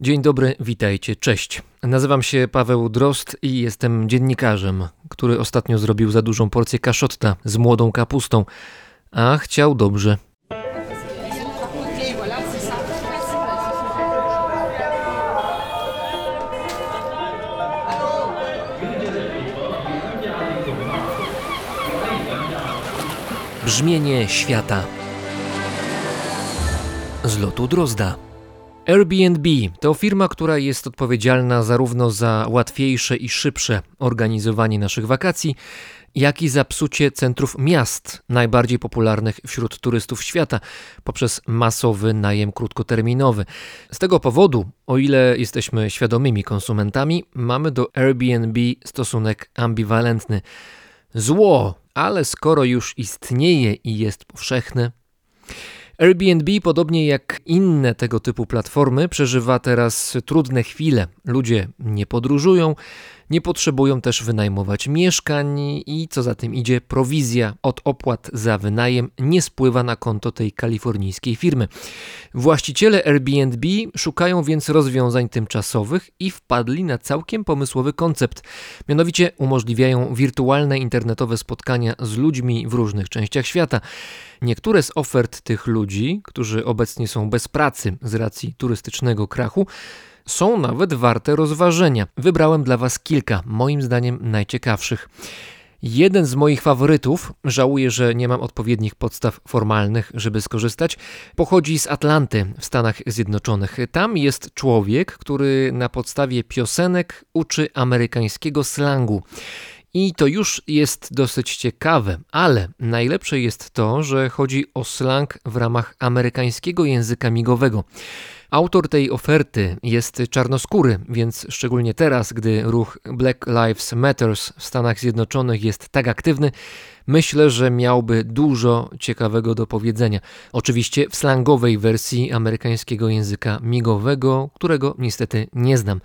Dzień dobry, witajcie, cześć. Nazywam się Paweł Drost i jestem dziennikarzem, który ostatnio zrobił za dużą porcję kaszotta z młodą kapustą, a chciał dobrze. Brzmienie świata z lotu Drozda. Airbnb to firma, która jest odpowiedzialna zarówno za łatwiejsze i szybsze organizowanie naszych wakacji, jak i za psucie centrów miast, najbardziej popularnych wśród turystów świata, poprzez masowy najem krótkoterminowy. Z tego powodu, o ile jesteśmy świadomymi konsumentami, mamy do Airbnb stosunek ambiwalentny. Zło, ale skoro już istnieje i jest powszechne, Airbnb, podobnie jak inne tego typu platformy, przeżywa teraz trudne chwile. Ludzie nie podróżują, nie potrzebują też wynajmować mieszkań i co za tym idzie, prowizja od opłat za wynajem nie spływa na konto tej kalifornijskiej firmy. Właściciele Airbnb szukają więc rozwiązań tymczasowych i wpadli na całkiem pomysłowy koncept. Mianowicie umożliwiają wirtualne internetowe spotkania z ludźmi w różnych częściach świata. Niektóre z ofert tych ludzi, którzy obecnie są bez pracy z racji turystycznego krachu, są nawet warte rozważenia. Wybrałem dla Was kilka, moim zdaniem najciekawszych. Jeden z moich faworytów, żałuję, że nie mam odpowiednich podstaw formalnych, żeby skorzystać, pochodzi z Atlanty w Stanach Zjednoczonych. Tam jest człowiek, który na podstawie piosenek uczy amerykańskiego slangu. I to już jest dosyć ciekawe, ale najlepsze jest to, że chodzi o slang w ramach amerykańskiego języka migowego. Autor tej oferty jest czarnoskóry, więc szczególnie teraz, gdy ruch Black Lives Matters w Stanach Zjednoczonych jest tak aktywny, myślę, że miałby dużo ciekawego do powiedzenia. Oczywiście w slangowej wersji amerykańskiego języka migowego, którego niestety nie znam.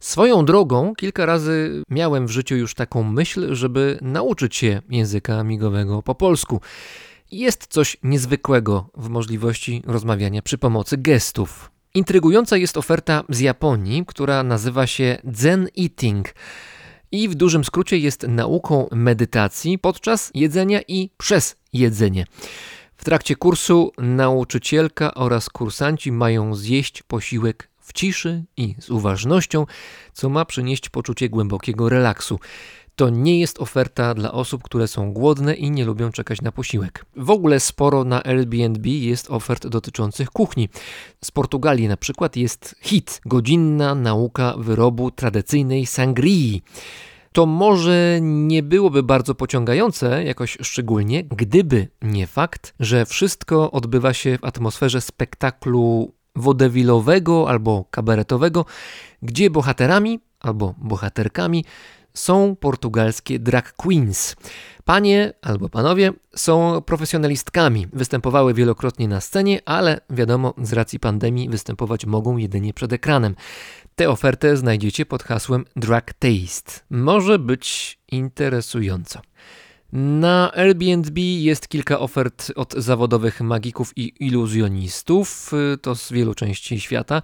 Swoją drogą, kilka razy miałem w życiu już taką myśl, żeby nauczyć się języka migowego po polsku. Jest coś niezwykłego w możliwości rozmawiania przy pomocy gestów. Intrygująca jest oferta z Japonii, która nazywa się Zen Eating i w dużym skrócie jest nauką medytacji podczas jedzenia i przez jedzenie. W trakcie kursu nauczycielka oraz kursanci mają zjeść posiłek w ciszy i z uważnością, co ma przynieść poczucie głębokiego relaksu. To nie jest oferta dla osób, które są głodne i nie lubią czekać na posiłek. W ogóle sporo na Airbnb jest ofert dotyczących kuchni. Z Portugalii na przykład jest hit godzinna nauka wyrobu tradycyjnej sangrii to może nie byłoby bardzo pociągające jakoś szczególnie, gdyby nie fakt, że wszystko odbywa się w atmosferze spektaklu wodewilowego albo kabaretowego, gdzie bohaterami albo bohaterkami są portugalskie drag queens. Panie albo panowie są profesjonalistkami, występowały wielokrotnie na scenie, ale wiadomo, z racji pandemii występować mogą jedynie przed ekranem. Tę ofertę znajdziecie pod hasłem Drag Taste. Może być interesująco. Na Airbnb jest kilka ofert od zawodowych magików i iluzjonistów, to z wielu części świata.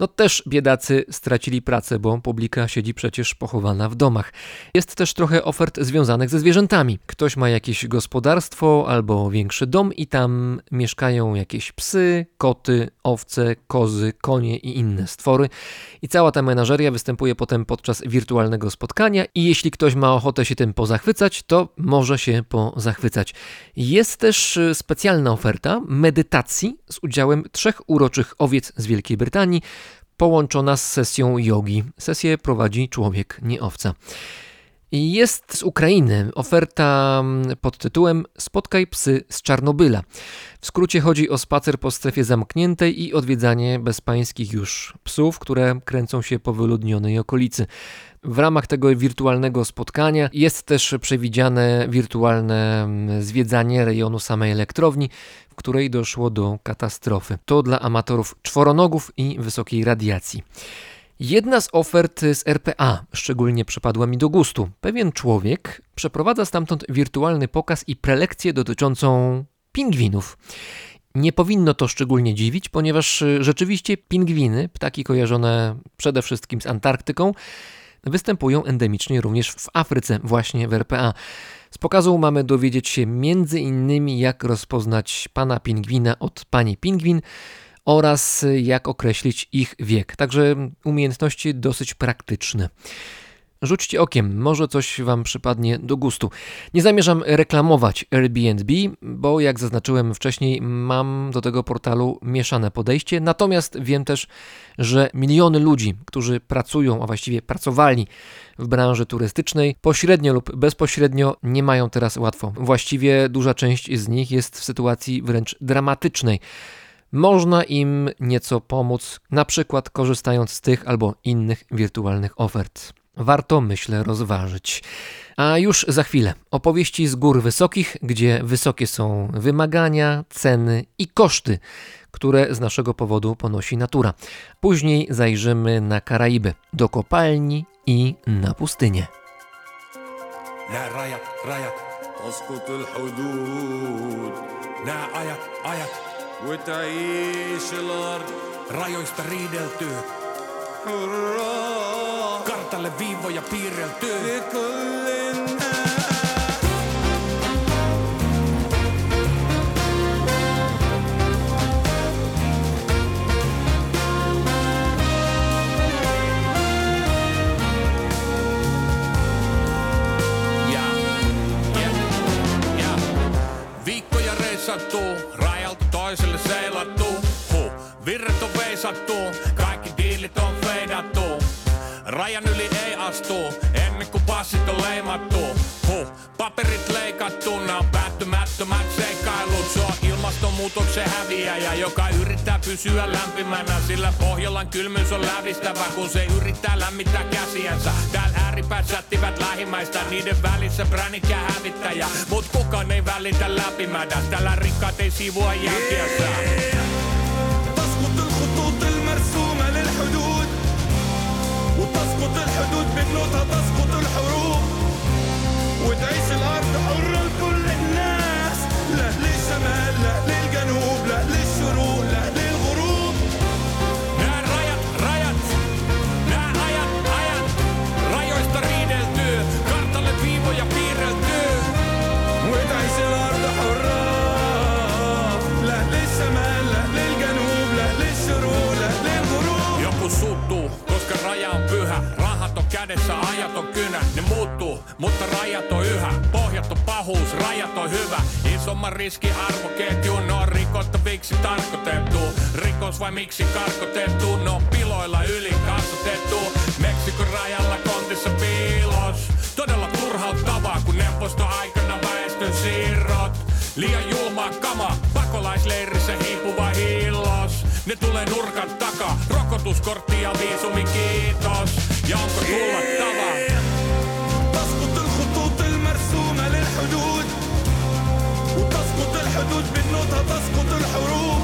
No też biedacy stracili pracę, bo publika siedzi przecież pochowana w domach. Jest też trochę ofert związanych ze zwierzętami. Ktoś ma jakieś gospodarstwo albo większy dom i tam mieszkają jakieś psy, koty, owce, kozy, konie i inne stwory. I cała ta menażeria występuje potem podczas wirtualnego spotkania i jeśli ktoś ma ochotę się tym pozachwycać, to może się pozachwycać. Jest też y, specjalna oferta medytacji z udziałem trzech uroczych owiec z Wielkiej Brytanii, połączona z sesją jogi. Sesję prowadzi człowiek, nie owca. Jest z Ukrainy oferta mm, pod tytułem Spotkaj psy z Czarnobyla. W skrócie chodzi o spacer po strefie zamkniętej i odwiedzanie bezpańskich już psów, które kręcą się po wyludnionej okolicy. W ramach tego wirtualnego spotkania jest też przewidziane wirtualne mm, zwiedzanie rejonu samej elektrowni, w której doszło do katastrofy. To dla amatorów czworonogów i wysokiej radiacji. Jedna z ofert z RPA szczególnie przypadła mi do gustu. Pewien człowiek przeprowadza stamtąd wirtualny pokaz i prelekcję dotyczącą pingwinów. Nie powinno to szczególnie dziwić, ponieważ rzeczywiście pingwiny, ptaki kojarzone przede wszystkim z Antarktyką, występują endemicznie również w Afryce, właśnie w RPA. Z pokazu mamy dowiedzieć się innymi jak rozpoznać pana pingwina od pani pingwin oraz jak określić ich wiek. Także umiejętności dosyć praktyczne. Rzućcie okiem, może coś Wam przypadnie do gustu. Nie zamierzam reklamować Airbnb, bo jak zaznaczyłem wcześniej, mam do tego portalu mieszane podejście. Natomiast wiem też, że miliony ludzi, którzy pracują, a właściwie pracowali w branży turystycznej, pośrednio lub bezpośrednio nie mają teraz łatwo. Właściwie duża część z nich jest w sytuacji wręcz dramatycznej można im nieco pomóc, na przykład korzystając z tych albo innych wirtualnych ofert warto, myślę, rozważyć. A już za chwilę opowieści z gór wysokich, gdzie wysokie są wymagania, ceny i koszty, które z naszego powodu ponosi natura. Później zajrzymy na Karaiby, do kopalni i na pustynię. rajoista riideltyy. viivalle viivoja piirrelty. ilmastonmuutoksen häviäjä, joka yrittää pysyä lämpimänä. Sillä Pohjolan kylmyys on lävistävä, kun se yrittää lämmittää käsiänsä. Täällä ääripäät sättivät lähimmäistä, niiden välissä brännit ja hävittäjä. Mut kukaan ei välitä läpimädä, tällä rikkaat ei sivua jälkiänsä. تسقط الحدود بنوتها تسقط الحروب وتعيش الارض حرة لكل kädessä, ajat on kynä. Ne muuttuu, mutta rajat on yhä. Pohjat on pahuus, rajat on hyvä. Isomman riski arvoketjun on rikottaviksi tarkoitettu. Rikos vai miksi karkotettu? Ne on piloilla yli kasvatettu. Meksikon rajalla kontissa piilos. Todella turhauttavaa, kun neuvosto aikana väestön siirrot. Liian julmaa kama, pakolaisleirissä hiipuva hiilos. Ne tulee nurkan takaa, rokotuskortti ja viisumi kiitos. يا إيه. تسقط الخطوط المرسومة للحدود. وتسقط الحدود بالنوتة تسقط الحروب.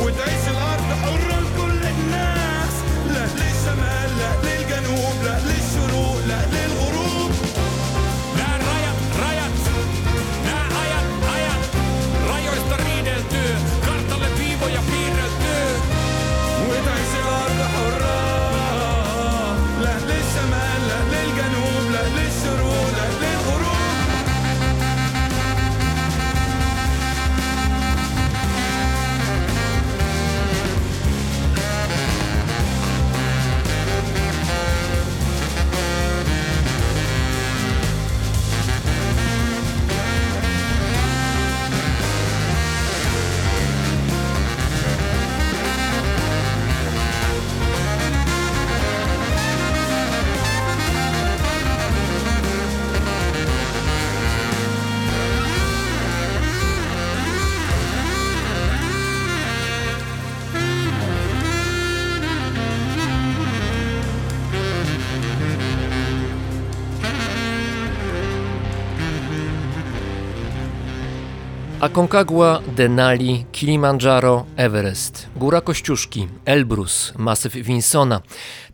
وتعيش الأرض حرة لكل الناس. لأهل الشمال لأهل الجنوب لأهل الشروق لأهل Aconcagua, Denali, Kilimandżaro, Everest, Góra Kościuszki, Elbrus, Masyw Winsona.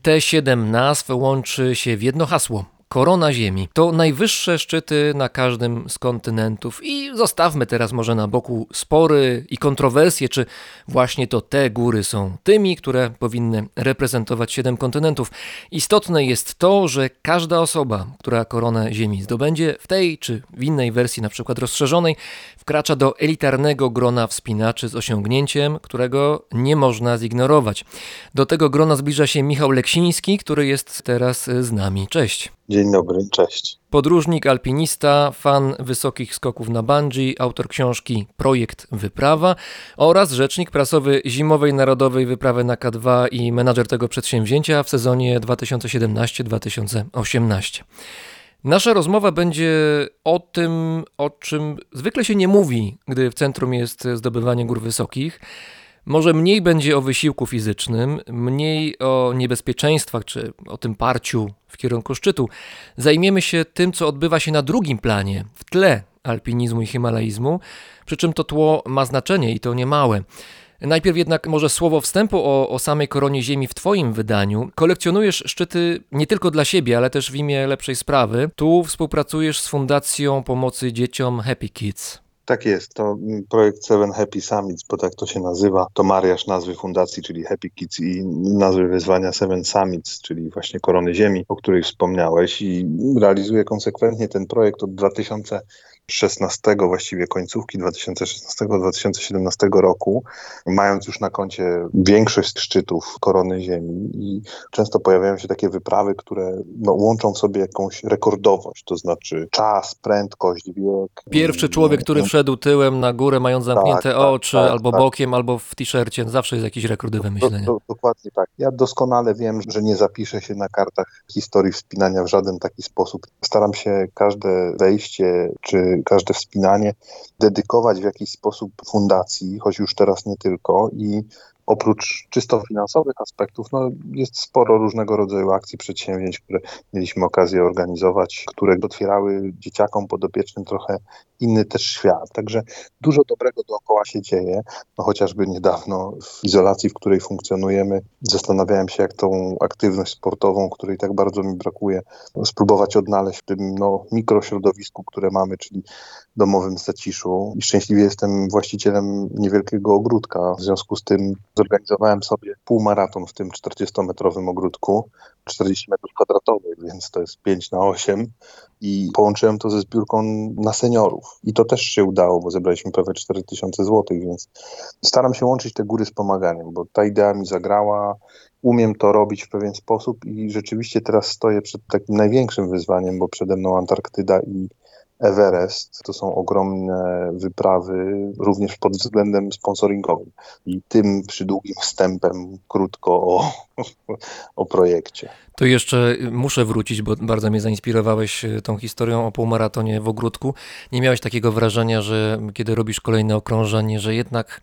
Te siedem nazw łączy się w jedno hasło korona Ziemi. To najwyższe szczyty na każdym z kontynentów i zostawmy teraz może na boku spory i kontrowersje, czy właśnie to te góry są tymi, które powinny reprezentować siedem kontynentów. Istotne jest to, że każda osoba, która koronę Ziemi zdobędzie w tej czy w innej wersji, na przykład rozszerzonej, wkracza do elitarnego grona wspinaczy z osiągnięciem, którego nie można zignorować. Do tego grona zbliża się Michał Leksiński, który jest teraz z nami. Cześć. Dzień dobry, cześć. Podróżnik, alpinista, fan wysokich skoków na bungee, autor książki Projekt Wyprawa oraz rzecznik prasowy Zimowej Narodowej Wyprawy na K2 i menadżer tego przedsięwzięcia w sezonie 2017-2018. Nasza rozmowa będzie o tym, o czym zwykle się nie mówi, gdy w centrum jest zdobywanie gór wysokich. Może mniej będzie o wysiłku fizycznym, mniej o niebezpieczeństwach czy o tym parciu w kierunku szczytu. Zajmiemy się tym, co odbywa się na drugim planie, w tle alpinizmu i himalaizmu, przy czym to tło ma znaczenie i to niemałe. Najpierw jednak może słowo wstępu o, o samej koronie Ziemi w Twoim wydaniu. Kolekcjonujesz szczyty nie tylko dla siebie, ale też w imię lepszej sprawy. Tu współpracujesz z Fundacją Pomocy Dzieciom Happy Kids. Tak jest, to projekt Seven Happy Summits, bo tak to się nazywa. To mariaż nazwy fundacji, czyli Happy Kids i nazwy wyzwania Seven Summits, czyli właśnie Korony Ziemi, o której wspomniałeś i realizuje konsekwentnie ten projekt od 2000 2016, właściwie końcówki 2016-2017 roku, mając już na koncie większość szczytów korony Ziemi i często pojawiają się takie wyprawy, które no, łączą w sobie jakąś rekordowość, to znaczy czas, prędkość, wiek. Pierwszy człowiek, który wszedł tyłem na górę, mając zamknięte tak, tak oczy, tak, albo tak, bokiem, albo w t-shircie, zawsze jest jakiś rekord do wymyślenia. Do, do, dokładnie tak. Ja doskonale wiem, że nie zapiszę się na kartach historii wspinania w żaden taki sposób. Staram się każde wejście, czy każde wspinanie dedykować w jakiś sposób fundacji, choć już teraz nie tylko. I oprócz czysto finansowych aspektów, no, jest sporo różnego rodzaju akcji, przedsięwzięć, które mieliśmy okazję organizować, które otwierały dzieciakom podopiecznym trochę inny też świat. Także dużo dobrego dookoła się dzieje. No, chociażby niedawno w izolacji, w której funkcjonujemy, zastanawiałem się, jak tą aktywność sportową, której tak bardzo mi brakuje, spróbować odnaleźć w tym no, mikrośrodowisku, które mamy, czyli domowym zaciszu. I szczęśliwie jestem właścicielem niewielkiego ogródka. W związku z tym zorganizowałem sobie półmaraton w tym 40-metrowym ogródku, 40 metrów kwadratowych, więc to jest 5 na 8 i połączyłem to ze zbiórką na seniorów. I to też się udało, bo zebraliśmy prawie 4000 zł, więc staram się łączyć te góry z pomaganiem, bo ta idea mi zagrała, umiem to robić w pewien sposób i rzeczywiście teraz stoję przed takim największym wyzwaniem, bo przede mną Antarktyda i Everest. To są ogromne wyprawy, również pod względem sponsoringowym. I tym przydługim wstępem krótko o, o projekcie. To jeszcze muszę wrócić, bo bardzo mnie zainspirowałeś e, tą historią o półmaratonie w ogródku. Nie miałeś takiego wrażenia, że kiedy robisz kolejne okrążenie, że jednak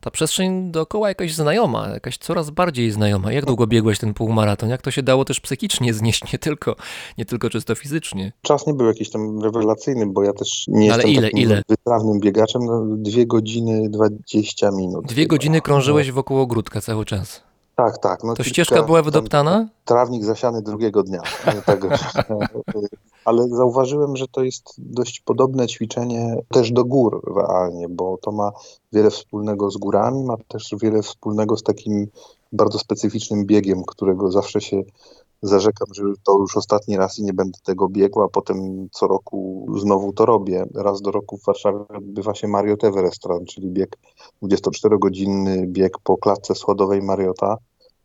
ta przestrzeń dookoła jakaś znajoma, jakaś coraz bardziej znajoma. Jak długo biegłeś ten półmaraton? Jak to się dało też psychicznie znieść, nie tylko, nie tylko czysto fizycznie? Czas nie był jakiś tam rewelacyjny, bo ja też nie Ale jestem ile, ile? wytrawnym biegaczem. No, dwie godziny, dwadzieścia minut. Dwie chyba. godziny krążyłeś wokół ogródka cały czas. Tak, tak. No, to ścieżka była wydoptana? Trawnik zasiany drugiego dnia. Tak, ale zauważyłem, że to jest dość podobne ćwiczenie też do gór realnie, bo to ma wiele wspólnego z górami, ma też wiele wspólnego z takim bardzo specyficznym biegiem, którego zawsze się zarzekam, że to już ostatni raz i nie będę tego biegł, a potem co roku znowu to robię. Raz do roku w Warszawie odbywa się Mariot Everest czyli bieg 24-godzinny bieg po klatce schodowej Mariota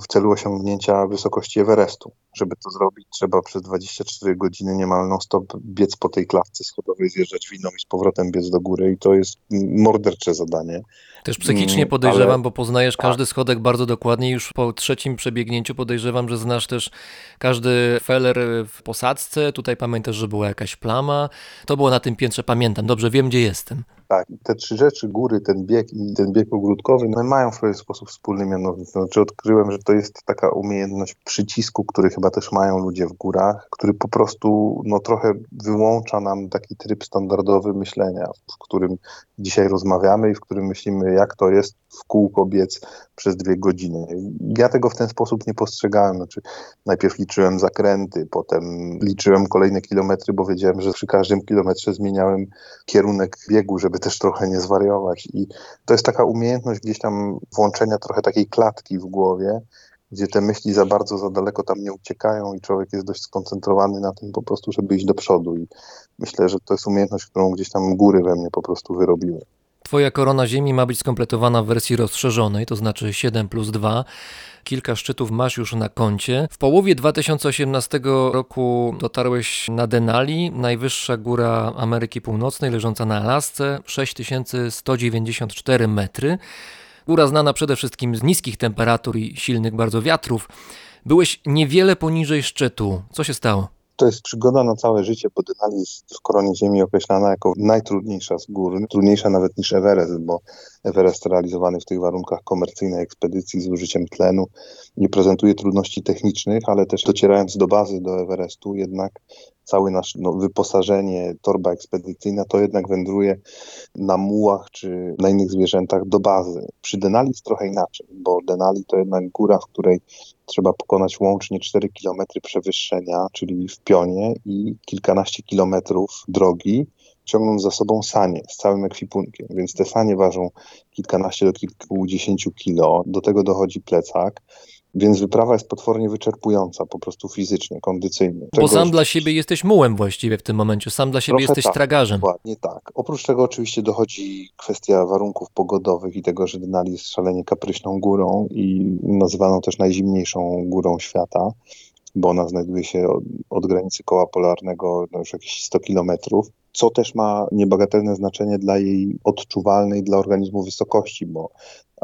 w celu osiągnięcia wysokości Everestu. Żeby to zrobić, trzeba przez 24 godziny niemal non-stop biec po tej klatce schodowej, zjeżdżać winą i z powrotem biec do góry i to jest mordercze zadanie. Też psychicznie mm, podejrzewam, Ale... bo poznajesz każdy schodek bardzo dokładnie. Już po trzecim przebiegnięciu podejrzewam, że znasz też każdy feller w posadzce. Tutaj pamiętasz, że była jakaś plama. To było na tym piętrze, pamiętam. Dobrze, wiem gdzie jestem. Tak, te trzy rzeczy, góry, ten bieg i ten bieg ogródkowy, no mają w pewien sposób wspólny mianownik. Znaczy odkryłem, że to jest taka umiejętność przycisku, który chyba też mają ludzie w górach, który po prostu no, trochę wyłącza nam taki tryb standardowy myślenia, w którym dzisiaj rozmawiamy i w którym myślimy, jak to jest w kółko biec przez dwie godziny. Ja tego w ten sposób nie postrzegałem. Znaczy, najpierw liczyłem zakręty, potem liczyłem kolejne kilometry, bo wiedziałem, że przy każdym kilometrze zmieniałem kierunek biegu, żeby też trochę nie zwariować. I to jest taka umiejętność gdzieś tam włączenia trochę takiej klatki w głowie, gdzie te myśli za bardzo, za daleko tam nie uciekają i człowiek jest dość skoncentrowany na tym po prostu, żeby iść do przodu. I myślę, że to jest umiejętność, którą gdzieś tam góry we mnie po prostu wyrobiły. Twoja korona Ziemi ma być skompletowana w wersji rozszerzonej, to znaczy 7 plus 2. Kilka szczytów masz już na koncie. W połowie 2018 roku dotarłeś na Denali, najwyższa góra Ameryki Północnej, leżąca na Alasce, 6194 metry. Góra znana przede wszystkim z niskich temperatur i silnych bardzo wiatrów. Byłeś niewiele poniżej szczytu. Co się stało? To jest przygoda na całe życie, bo Denali jest w koronie Ziemi określana jako najtrudniejsza z gór, trudniejsza nawet niż Everest, bo Everest realizowany w tych warunkach komercyjnej ekspedycji z użyciem tlenu nie prezentuje trudności technicznych, ale też docierając do bazy, do Everestu, jednak całe nasze no, wyposażenie, torba ekspedycyjna, to jednak wędruje na mułach czy na innych zwierzętach do bazy. Przy Denali jest trochę inaczej, bo Denali to jednak góra, w której trzeba pokonać łącznie 4 km przewyższenia, czyli w pionie i kilkanaście kilometrów drogi, ciągnąc za sobą sanie z całym ekwipunkiem, więc te sanie ważą kilkanaście do kilkudziesięciu kilo, do tego dochodzi plecak, więc wyprawa jest potwornie wyczerpująca, po prostu fizycznie, kondycyjnie. Bo sam dla siebie jesteś mułem właściwie w tym momencie, sam dla siebie jesteś tak, tragarzem. Dokładnie tak. Oprócz tego oczywiście dochodzi kwestia warunków pogodowych i tego, że Denali jest szalenie kapryśną górą i nazywaną też najzimniejszą górą świata, bo ona znajduje się od, od granicy koła polarnego no już jakieś 100 kilometrów co też ma niebagatelne znaczenie dla jej odczuwalnej dla organizmu wysokości, bo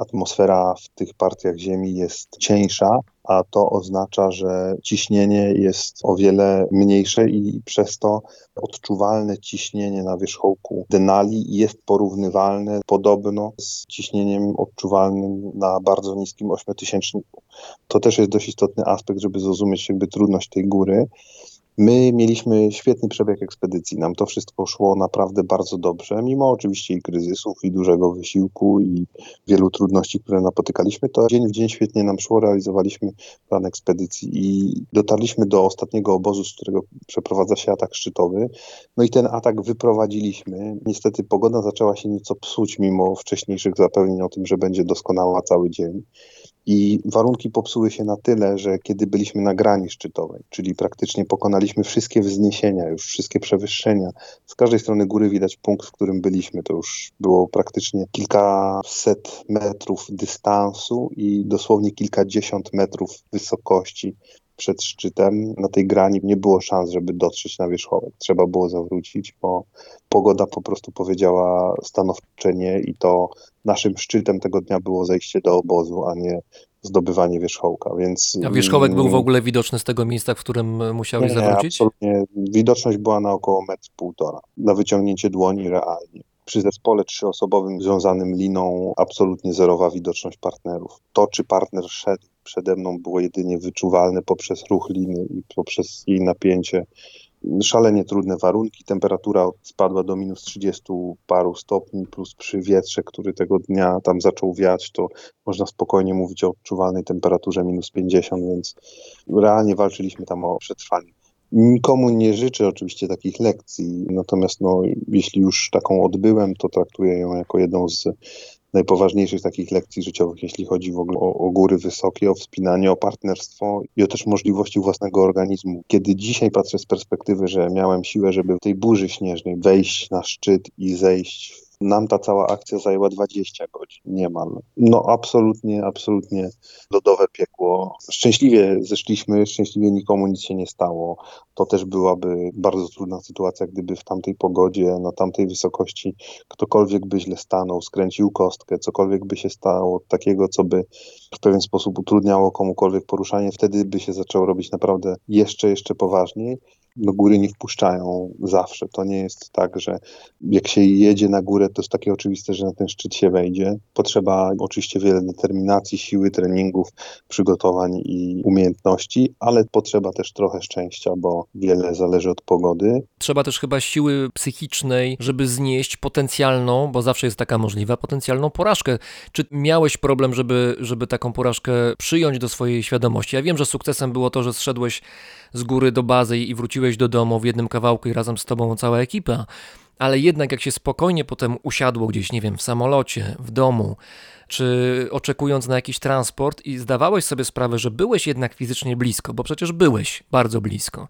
atmosfera w tych partiach Ziemi jest cieńsza, a to oznacza, że ciśnienie jest o wiele mniejsze i przez to odczuwalne ciśnienie na wierzchołku Denali jest porównywalne podobno z ciśnieniem odczuwalnym na bardzo niskim ośmiotysięczniku. To też jest dość istotny aspekt, żeby zrozumieć jakby trudność tej góry. My mieliśmy świetny przebieg ekspedycji. Nam to wszystko szło naprawdę bardzo dobrze, mimo oczywiście i kryzysów, i dużego wysiłku, i wielu trudności, które napotykaliśmy. To dzień w dzień świetnie nam szło, realizowaliśmy plan ekspedycji i dotarliśmy do ostatniego obozu, z którego przeprowadza się atak szczytowy. No i ten atak wyprowadziliśmy. Niestety pogoda zaczęła się nieco psuć, mimo wcześniejszych zapewnień o tym, że będzie doskonała cały dzień. I warunki popsuły się na tyle, że kiedy byliśmy na grani szczytowej, czyli praktycznie pokonaliśmy wszystkie wzniesienia, już wszystkie przewyższenia, z każdej strony góry widać punkt, w którym byliśmy. To już było praktycznie kilkaset metrów dystansu i dosłownie kilkadziesiąt metrów wysokości przed szczytem. Na tej grani nie było szans, żeby dotrzeć na wierzchołek. Trzeba było zawrócić, bo pogoda po prostu powiedziała stanowcze nie i to naszym szczytem tego dnia było zejście do obozu, a nie zdobywanie wierzchołka, więc... A wierzchołek był w ogóle widoczny z tego miejsca, w którym musiałeś nie, zawrócić? absolutnie. Widoczność była na około metr półtora, na wyciągnięcie dłoni realnie. Przy zespole trzyosobowym związanym liną absolutnie zerowa widoczność partnerów. To, czy partner szedł przede mną było jedynie wyczuwalne poprzez ruch liny i poprzez jej napięcie. Szalenie trudne warunki, temperatura spadła do minus 30 paru stopni, plus przy wietrze, który tego dnia tam zaczął wiać, to można spokojnie mówić o odczuwalnej temperaturze minus 50, więc realnie walczyliśmy tam o przetrwanie. Nikomu nie życzę oczywiście takich lekcji, natomiast no, jeśli już taką odbyłem, to traktuję ją jako jedną z najpoważniejszych takich lekcji życiowych, jeśli chodzi w ogóle o, o, góry wysokie, o wspinanie, o partnerstwo i o też możliwości własnego organizmu. Kiedy dzisiaj patrzę z perspektywy, że miałem siłę, żeby w tej burzy śnieżnej wejść na szczyt i zejść nam ta cała akcja zajęła 20 godzin, niemal. No absolutnie, absolutnie lodowe piekło. Szczęśliwie zeszliśmy, szczęśliwie nikomu nic się nie stało. To też byłaby bardzo trudna sytuacja, gdyby w tamtej pogodzie, na tamtej wysokości ktokolwiek by źle stanął, skręcił kostkę, cokolwiek by się stało takiego, co by w pewien sposób utrudniało komukolwiek poruszanie, wtedy by się zaczęło robić naprawdę jeszcze, jeszcze poważniej. Do góry nie wpuszczają zawsze. To nie jest tak, że jak się jedzie na górę, to jest takie oczywiste, że na ten szczyt się wejdzie. Potrzeba oczywiście wiele determinacji, siły, treningów, przygotowań i umiejętności, ale potrzeba też trochę szczęścia, bo wiele zależy od pogody. Trzeba też chyba siły psychicznej, żeby znieść potencjalną, bo zawsze jest taka możliwa, potencjalną porażkę. Czy miałeś problem, żeby, żeby taką porażkę przyjąć do swojej świadomości? Ja wiem, że sukcesem było to, że zszedłeś z góry do bazy i wróciłeś do domu w jednym kawałku i razem z tobą cała ekipa, ale jednak jak się spokojnie potem usiadło gdzieś, nie wiem, w samolocie, w domu, czy oczekując na jakiś transport i zdawałeś sobie sprawę, że byłeś jednak fizycznie blisko, bo przecież byłeś bardzo blisko.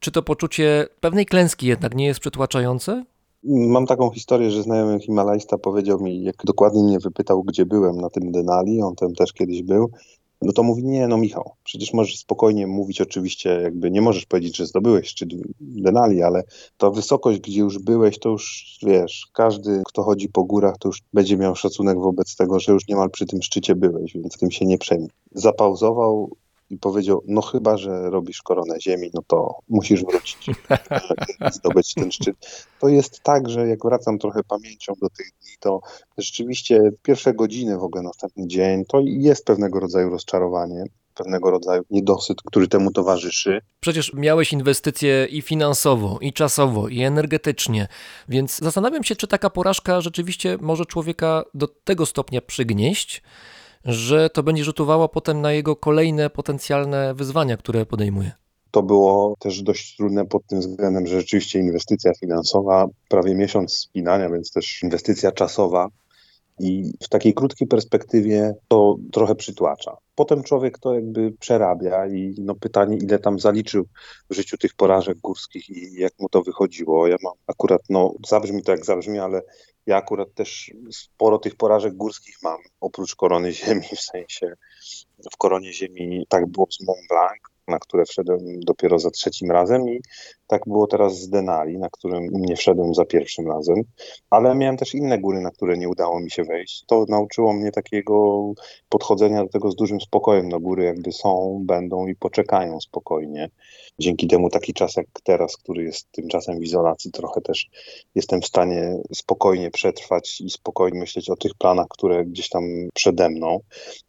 Czy to poczucie pewnej klęski jednak nie jest przytłaczające? Mam taką historię, że znajomy Himalajsta powiedział mi, jak dokładnie mnie wypytał, gdzie byłem na tym Denali, on tam też kiedyś był, no to mówi, nie, no Michał, przecież możesz spokojnie mówić, oczywiście jakby nie możesz powiedzieć, że zdobyłeś szczyt Denali, ale to wysokość, gdzie już byłeś, to już wiesz, każdy, kto chodzi po górach, to już będzie miał szacunek wobec tego, że już niemal przy tym szczycie byłeś, więc tym się nie przejmij. Zapauzował, i powiedział, no chyba, że robisz koronę ziemi, no to musisz wrócić, zdobyć ten szczyt. To jest tak, że jak wracam trochę pamięcią do tych dni, to rzeczywiście pierwsze godziny w ogóle następny dzień, to jest pewnego rodzaju rozczarowanie pewnego rodzaju niedosyt, który temu towarzyszy. Przecież miałeś inwestycje i finansowo, i czasowo, i energetycznie, więc zastanawiam się, czy taka porażka rzeczywiście może człowieka do tego stopnia przygnieść, że to będzie rzutowało potem na jego kolejne potencjalne wyzwania, które podejmuje. To było też dość trudne pod tym względem, że rzeczywiście inwestycja finansowa, prawie miesiąc spinania, więc też inwestycja czasowa, i w takiej krótkiej perspektywie to trochę przytłacza. Potem człowiek to jakby przerabia i no pytanie, ile tam zaliczył w życiu tych porażek górskich i jak mu to wychodziło. Ja mam akurat, no zabrzmi to jak zabrzmi, ale ja akurat też sporo tych porażek górskich mam, oprócz korony ziemi, w sensie w koronie ziemi tak było z Mont Blanc, na które wszedłem dopiero za trzecim razem i tak było teraz z Denali, na którym nie wszedłem za pierwszym razem, ale miałem też inne góry, na które nie udało mi się wejść. To nauczyło mnie takiego podchodzenia do tego z dużym spokojem. No góry jakby są, będą i poczekają spokojnie. Dzięki temu taki czas jak teraz, który jest tymczasem w izolacji, trochę też jestem w stanie spokojnie przetrwać i spokojnie myśleć o tych planach, które gdzieś tam przede mną.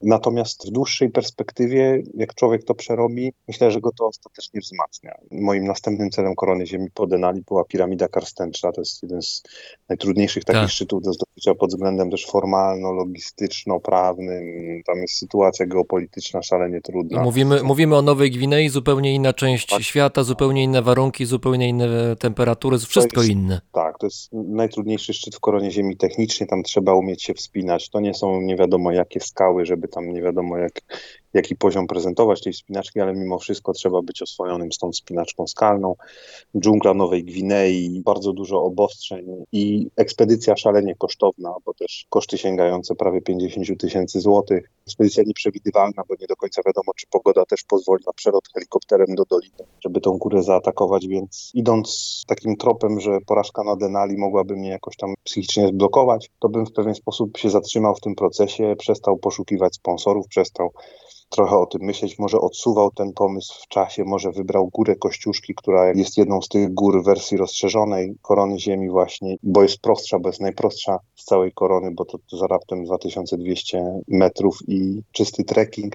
Natomiast w dłuższej perspektywie, jak człowiek to przerobi, myślę, że go to ostatecznie wzmacnia. Moim następnym celem korony ziemi po Denali była piramida karstęcza. To jest jeden z najtrudniejszych takich tak. szczytów do zdobycia pod względem też formalno-logistyczno-prawnym. Tam jest sytuacja geopolityczna szalenie trudna. Mówimy, mówimy o Nowej Gwinei, zupełnie inna część tak. świata, zupełnie inne warunki, zupełnie inne temperatury, wszystko jest, inne. Tak, to jest najtrudniejszy szczyt w koronie ziemi technicznie, tam trzeba umieć się wspinać. To nie są nie wiadomo jakie skały, żeby tam nie wiadomo jak, jaki poziom prezentować tej wspinaczki, ale mimo wszystko trzeba być oswojonym z tą wspinaczką skalną. Dżungla Nowej Gwinei, bardzo dużo obostrzeń i ekspedycja szalenie kosztowna, bo też koszty sięgające prawie 50 tysięcy złotych. Ekspedycja nieprzewidywalna, bo nie do końca wiadomo, czy pogoda też pozwoli na przelot helikopterem do doliny, żeby tą górę zaatakować, więc idąc takim tropem, że porażka na Denali mogłaby mnie jakoś tam psychicznie zblokować, to bym w pewien sposób się zatrzymał w tym procesie, przestał poszukiwać sponsorów, przestał trochę o tym myśleć, może odsuwał ten pomysł w czasie, może wybrał górę Kościuszki, która jest jedną z tych gór wersji rozszerzonej korony Ziemi właśnie, bo jest prostsza, bo jest najprostsza z całej korony, bo to, to za raptem 2200 metrów i czysty trekking.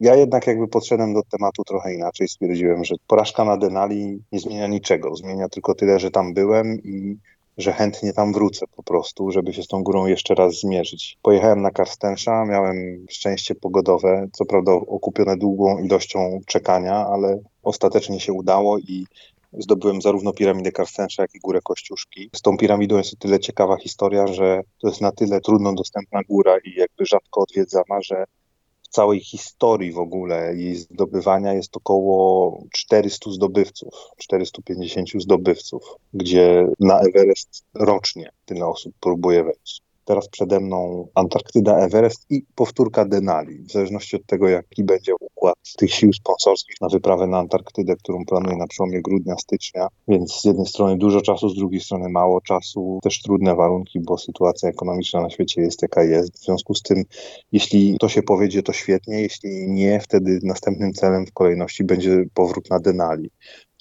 Ja jednak jakby podszedłem do tematu trochę inaczej. Stwierdziłem, że porażka na Denali nie zmienia niczego. Zmienia tylko tyle, że tam byłem i że chętnie tam wrócę po prostu, żeby się z tą górą jeszcze raz zmierzyć. Pojechałem na Karstensza, miałem szczęście pogodowe, co prawda okupione długą ilością czekania, ale ostatecznie się udało i zdobyłem zarówno piramidę Karstensza, jak i górę Kościuszki. Z tą piramidą jest o tyle ciekawa historia, że to jest na tyle trudno dostępna góra i jakby rzadko odwiedzana, że całej historii w ogóle jej zdobywania jest około 400 zdobywców, 450 zdobywców, gdzie na Everest rocznie tyle osób próbuje wejść. Teraz przede mną Antarktyda, Everest i powtórka Denali. W zależności od tego, jaki będzie układ tych sił sponsorskich na wyprawę na Antarktydę, którą planuję na przełomie grudnia, stycznia. Więc z jednej strony dużo czasu, z drugiej strony mało czasu. Też trudne warunki, bo sytuacja ekonomiczna na świecie jest jaka jest. W związku z tym, jeśli to się powiedzie, to świetnie. Jeśli nie, wtedy następnym celem w kolejności będzie powrót na Denali.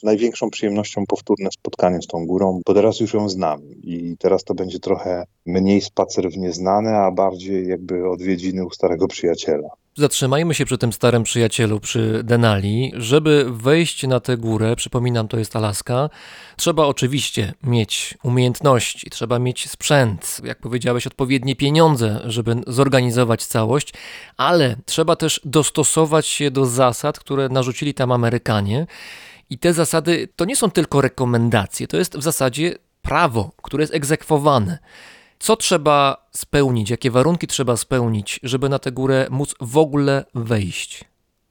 Największą przyjemnością powtórne spotkanie z tą górą, bo teraz już ją znam i teraz to będzie trochę mniej spacer w nieznane, a bardziej jakby odwiedziny u starego przyjaciela. Zatrzymajmy się przy tym starym przyjacielu, przy Denali. Żeby wejść na tę górę, przypominam, to jest Alaska, trzeba oczywiście mieć umiejętności, trzeba mieć sprzęt, jak powiedziałeś, odpowiednie pieniądze, żeby zorganizować całość, ale trzeba też dostosować się do zasad, które narzucili tam Amerykanie. I te zasady to nie są tylko rekomendacje, to jest w zasadzie prawo, które jest egzekwowane. Co trzeba spełnić, jakie warunki trzeba spełnić, żeby na tę górę móc w ogóle wejść?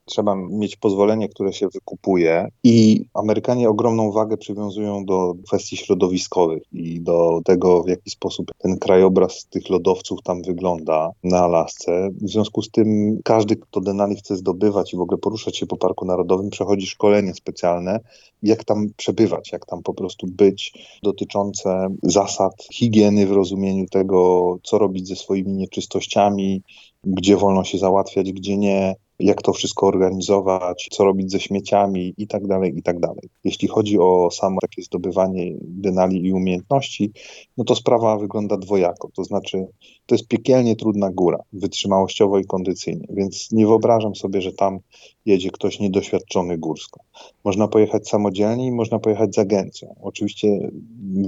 Trzeba mieć pozwolenie, które się wykupuje i Amerykanie ogromną wagę przywiązują do kwestii środowiskowych i do tego, w jaki sposób ten krajobraz tych lodowców tam wygląda na Alasce. W związku z tym każdy, kto Denali chce zdobywać i w ogóle poruszać się po Parku Narodowym, przechodzi szkolenie specjalne, jak tam przebywać, jak tam po prostu być, dotyczące zasad higieny w rozumieniu tego, co robić ze swoimi nieczystościami, gdzie wolno się załatwiać, gdzie nie, jak to wszystko organizować, co robić ze śmieciami i tak dalej, i tak dalej. Jeśli chodzi o samo takie zdobywanie denali i umiejętności, no to sprawa wygląda dwojako. To znaczy, to jest piekielnie trudna góra, wytrzymałościowo i kondycyjnie, więc nie wyobrażam sobie, że tam jedzie ktoś niedoświadczony górsko. Można pojechać samodzielnie i można pojechać z agencją. Oczywiście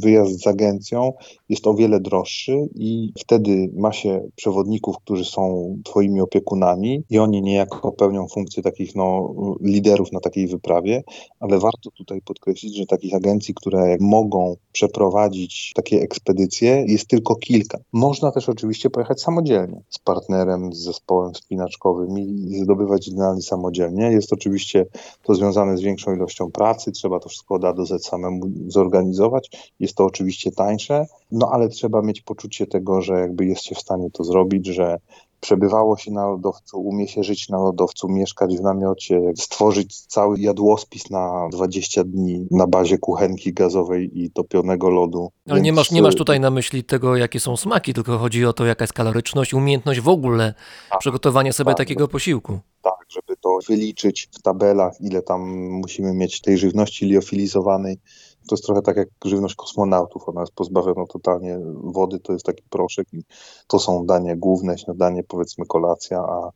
wyjazd z agencją jest o wiele droższy i wtedy ma się przewodników, którzy są twoimi opiekunami i oni niejako pełnią funkcję takich no, liderów na takiej wyprawie, ale warto tutaj podkreślić, że takich agencji, które mogą przeprowadzić takie ekspedycje jest tylko kilka. Można też oczywiście pojechać samodzielnie z partnerem, z zespołem wspinaczkowym i zdobywać dynami samodzielnie. Jest oczywiście to związane z większą ilością pracy, trzeba to wszystko od A do Z samemu zorganizować. Jest to oczywiście tańsze, no ale trzeba mieć poczucie tego, że jakby jest się w stanie to zrobić, że przebywało się na lodowcu, umie się żyć na lodowcu, mieszkać w namiocie, stworzyć cały jadłospis na 20 dni na bazie kuchenki gazowej i topionego lodu. Ale Więc... nie, masz, nie masz tutaj na myśli tego, jakie są smaki, tylko chodzi o to, jaka jest kaloryczność, umiejętność w ogóle tak, przygotowania sobie tak, takiego posiłku. Tak, żeby to wyliczyć w tabelach, ile tam musimy mieć tej żywności liofilizowanej to jest trochę tak jak żywność kosmonautów. Ona jest pozbawiona totalnie wody, to jest taki proszek i to są danie główne, śniadanie, powiedzmy kolacja, a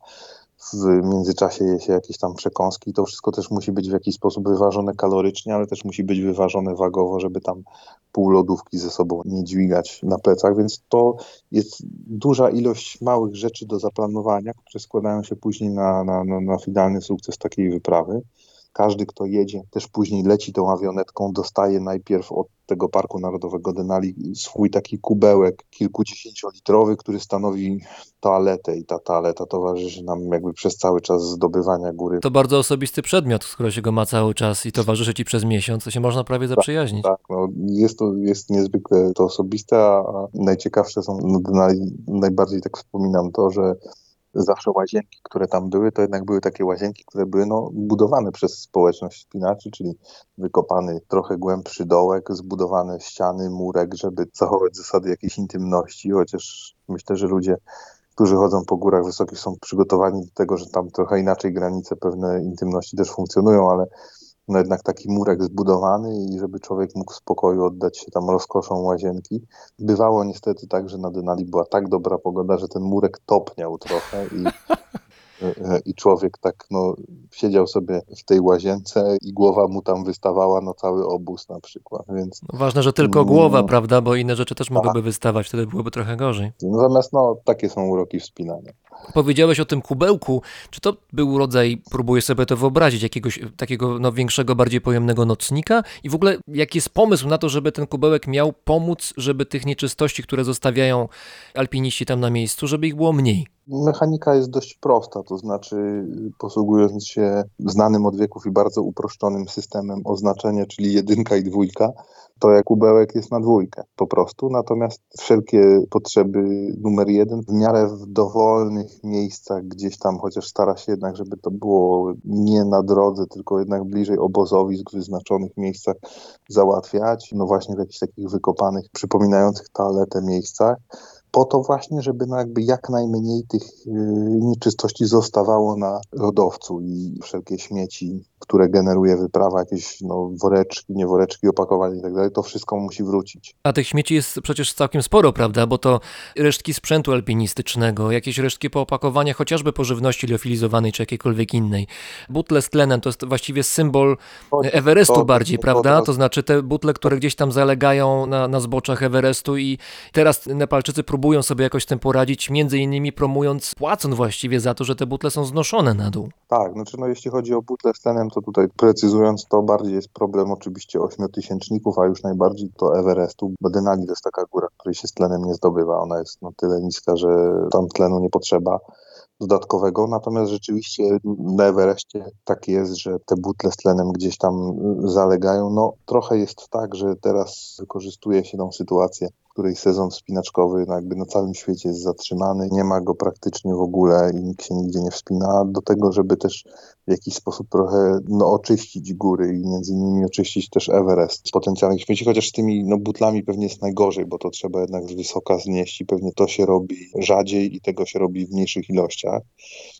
w międzyczasie je się jakieś tam przekąski. To wszystko też musi być w jakiś sposób wyważone kalorycznie, ale też musi być wyważone wagowo, żeby tam pół lodówki ze sobą nie dźwigać na plecach, więc to jest duża ilość małych rzeczy do zaplanowania, które składają się później na, na, na finalny sukces takiej wyprawy. Każdy, kto jedzie, też później leci tą awionetką, dostaje najpierw od tego Parku Narodowego Denali swój taki kubełek kilkudziesięciolitrowy, który stanowi toaletę i ta toaleta towarzyszy nam jakby przez cały czas zdobywania góry. To bardzo osobisty przedmiot, skoro się go ma cały czas i towarzyszy ci przez miesiąc, to się można prawie tak, zaprzyjaźnić. Tak, tak no, jest to jest niezwykle to osobiste, a najciekawsze są no, Denali, najbardziej tak wspominam to, że zawsze łazienki, które tam były, to jednak były takie łazienki, które były no, budowane przez społeczność spinaczy, czyli wykopany trochę głębszy dołek, zbudowane ściany, murek, żeby zachować zasady jakiejś intymności, chociaż myślę, że ludzie którzy chodzą po górach wysokich są przygotowani do tego, że tam trochę inaczej granice pewne intymności też funkcjonują, ale no jednak taki murek zbudowany i żeby człowiek mógł w spokoju oddać się tam rozkoszą łazienki. Bywało niestety tak, że na Denali była tak dobra pogoda, że ten murek topniał trochę i i człowiek tak no, siedział sobie w tej łazience i głowa mu tam wystawała na cały obóz na przykład, więc... No ważne, że tylko głowa, no, prawda, bo inne rzeczy też mogłyby tak. wystawać, wtedy byłoby trochę gorzej. Natomiast no, takie są uroki wspinania. Powiedziałeś o tym kubełku, czy to był rodzaj, próbuję sobie to wyobrazić, jakiegoś takiego no, większego, bardziej pojemnego nocnika i w ogóle jaki jest pomysł na to, żeby ten kubełek miał pomóc, żeby tych nieczystości, które zostawiają alpiniści tam na miejscu, żeby ich było mniej? Mechanika jest dość prosta, to znaczy posługując się znanym od wieków i bardzo uproszczonym systemem oznaczenia, czyli jedynka i dwójka, to jak kubełek jest na dwójkę po prostu, natomiast wszelkie potrzeby numer jeden w miarę w dowolnych miejscach gdzieś tam, chociaż stara się jednak, żeby to było nie na drodze, tylko jednak bliżej obozowisk wyznaczonych miejscach załatwiać, no właśnie w jakichś takich wykopanych, przypominających toaletę miejscach, po to właśnie, żeby no jakby jak najmniej tych y, nieczystości zostawało na lodowcu i wszelkie śmieci które generuje wyprawa, jakieś no, woreczki, nie woreczki, opakowania i tak dalej, to wszystko musi wrócić. A tych śmieci jest przecież całkiem sporo, prawda? Bo to resztki sprzętu alpinistycznego, jakieś resztki po opakowaniach, chociażby po żywności liofilizowanej czy jakiejkolwiek innej. Butle z tlenem to jest właściwie symbol Everestu to- bardziej, to- prawda? to- To znaczy te butle, które gdzieś tam zalegają na, na zboczach Everestu i teraz Nepalczycy próbują sobie jakoś z tym poradzić, między innymi promując, płacąc właściwie za to, że te butle są znoszone na dół. Tak, znaczy no jeśli chodzi o butle z tlenem, to tutaj precyzując, to bardziej jest problem oczywiście ośmiotysięczników, a już najbardziej to Everestu, Denali to jest taka góra, której się z tlenem nie zdobywa. Ona jest no tyle niska, że tam tlenu nie potrzeba dodatkowego, natomiast rzeczywiście na Everestie tak jest, że te butle z tlenem gdzieś tam zalegają. No trochę jest tak, że teraz wykorzystuje się tą sytuację, której sezon wspinaczkowy no jakby na całym świecie jest zatrzymany, nie ma go praktycznie w ogóle i nikt się nigdzie nie wspina, do tego, żeby też w jakiś sposób trochę no, oczyścić góry i między innymi oczyścić też Everest z potencjalnych śmieci, chociaż z tymi no, butlami pewnie jest najgorzej, bo to trzeba jednak z wysoka znieść i pewnie to się robi rzadziej i tego się robi w mniejszych ilościach.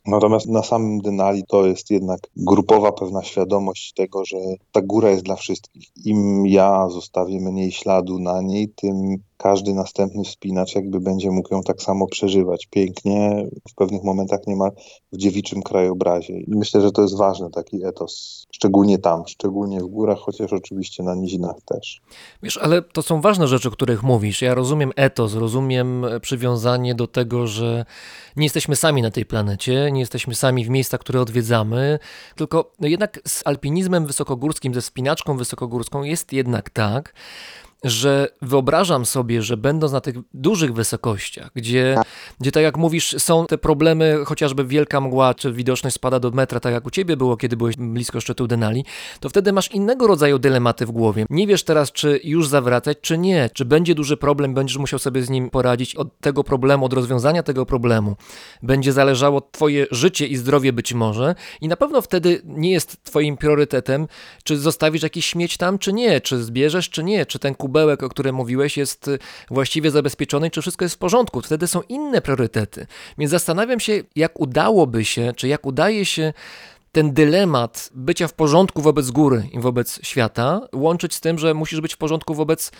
Natomiast na samym Denali to jest jednak grupowa pewna świadomość tego, że ta góra jest dla wszystkich. Im ja zostawię mniej śladu na niej, tym każdy następny wspinacz jakby będzie mógł ją tak samo przeżywać. Pięknie, w pewnych momentach niemal w dziewiczym krajobrazie. I myślę, że to jest ważny taki etos, szczególnie tam, szczególnie w górach, chociaż oczywiście na nizinach też. Wiesz, ale to są ważne rzeczy, o których mówisz. Ja rozumiem etos, rozumiem przywiązanie do tego, że nie jesteśmy sami na tej planecie, nie jesteśmy sami w miejscach, które odwiedzamy, tylko no jednak z alpinizmem wysokogórskim, ze wspinaczką wysokogórską jest jednak tak, że wyobrażam sobie, że będąc na tych dużych wysokościach, gdzie, gdzie tak jak mówisz, są te problemy, chociażby wielka mgła, czy widoczność spada do metra, tak jak u ciebie było, kiedy byłeś blisko szczytu Denali, to wtedy masz innego rodzaju dylematy w głowie. Nie wiesz teraz, czy już zawracać, czy nie, czy będzie duży problem, będziesz musiał sobie z nim poradzić. Od tego problemu, od rozwiązania tego problemu. Będzie zależało twoje życie i zdrowie być może. I na pewno wtedy nie jest twoim priorytetem, czy zostawisz jakiś śmieć tam, czy nie, czy zbierzesz, czy nie, czy ten kubełek, o którym mówiłeś, jest y, właściwie zabezpieczony, czy wszystko jest w porządku. Wtedy są inne priorytety. Więc zastanawiam się, jak udałoby się, czy jak udaje się ten dylemat bycia w porządku wobec góry i wobec świata łączyć z tym, że musisz być w porządku wobec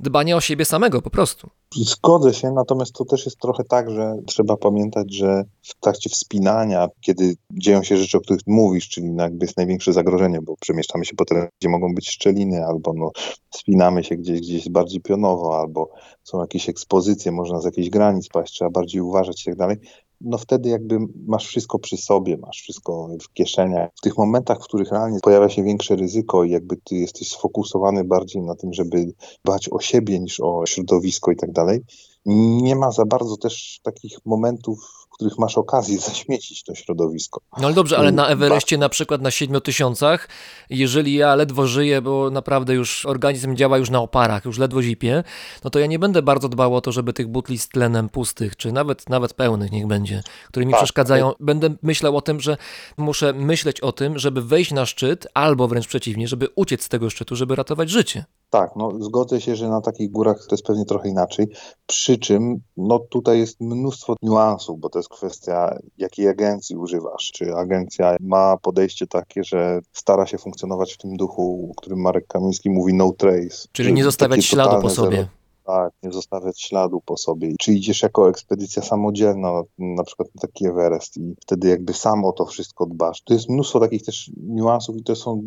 dbania o siebie samego po prostu. Zgodzę się, natomiast to też jest trochę tak, że trzeba pamiętać, że w trakcie wspinania, kiedy dzieją się rzeczy, o których mówisz, czyli jakby jest największe zagrożenie, bo przemieszczamy się po terenie, gdzie mogą być szczeliny, albo no, wspinamy się gdzieś, gdzieś bardziej pionowo, albo są jakieś ekspozycje, można z jakichś granic paść, trzeba bardziej uważać i tak dalej no wtedy jakby masz wszystko przy sobie, masz wszystko w kieszeniach. W tych momentach, w których realnie pojawia się większe ryzyko i jakby ty jesteś sfokusowany bardziej na tym, żeby dbać o siebie niż o środowisko i tak dalej, nie ma za bardzo też takich momentów, których masz okazję zaśmiecić to środowisko. No ale dobrze, ale na Everestie na przykład na 7 tysiącach, jeżeli ja ledwo żyję, bo naprawdę już organizm działa już na oparach, już ledwo zipie, no to ja nie będę bardzo dbał o to, żeby tych butli z tlenem pustych, czy nawet, nawet pełnych niech będzie, które mi Tak, przeszkadzają. Będę myślał o tym, że muszę myśleć o tym, żeby wejść na szczyt, albo wręcz przeciwnie, żeby uciec z tego szczytu, żeby ratować życie. Tak, no zgodzę się, że na takich górach to jest pewnie trochę inaczej. Przy czym no tutaj jest mnóstwo niuansów, bo to jest kwestia, jakiej agencji używasz. Czy agencja ma podejście takie, że stara się funkcjonować w tym duchu, o którym Marek Kamiński mówi no trace. Czyli nie zostawiać śladu po sobie. Zero, tak, nie zostawiać śladu po sobie. Czy idziesz jako ekspedycja samodzielna, na przykład na taki Everest i wtedy jakby sam o to wszystko dbasz. To jest mnóstwo takich też niuansów i to są,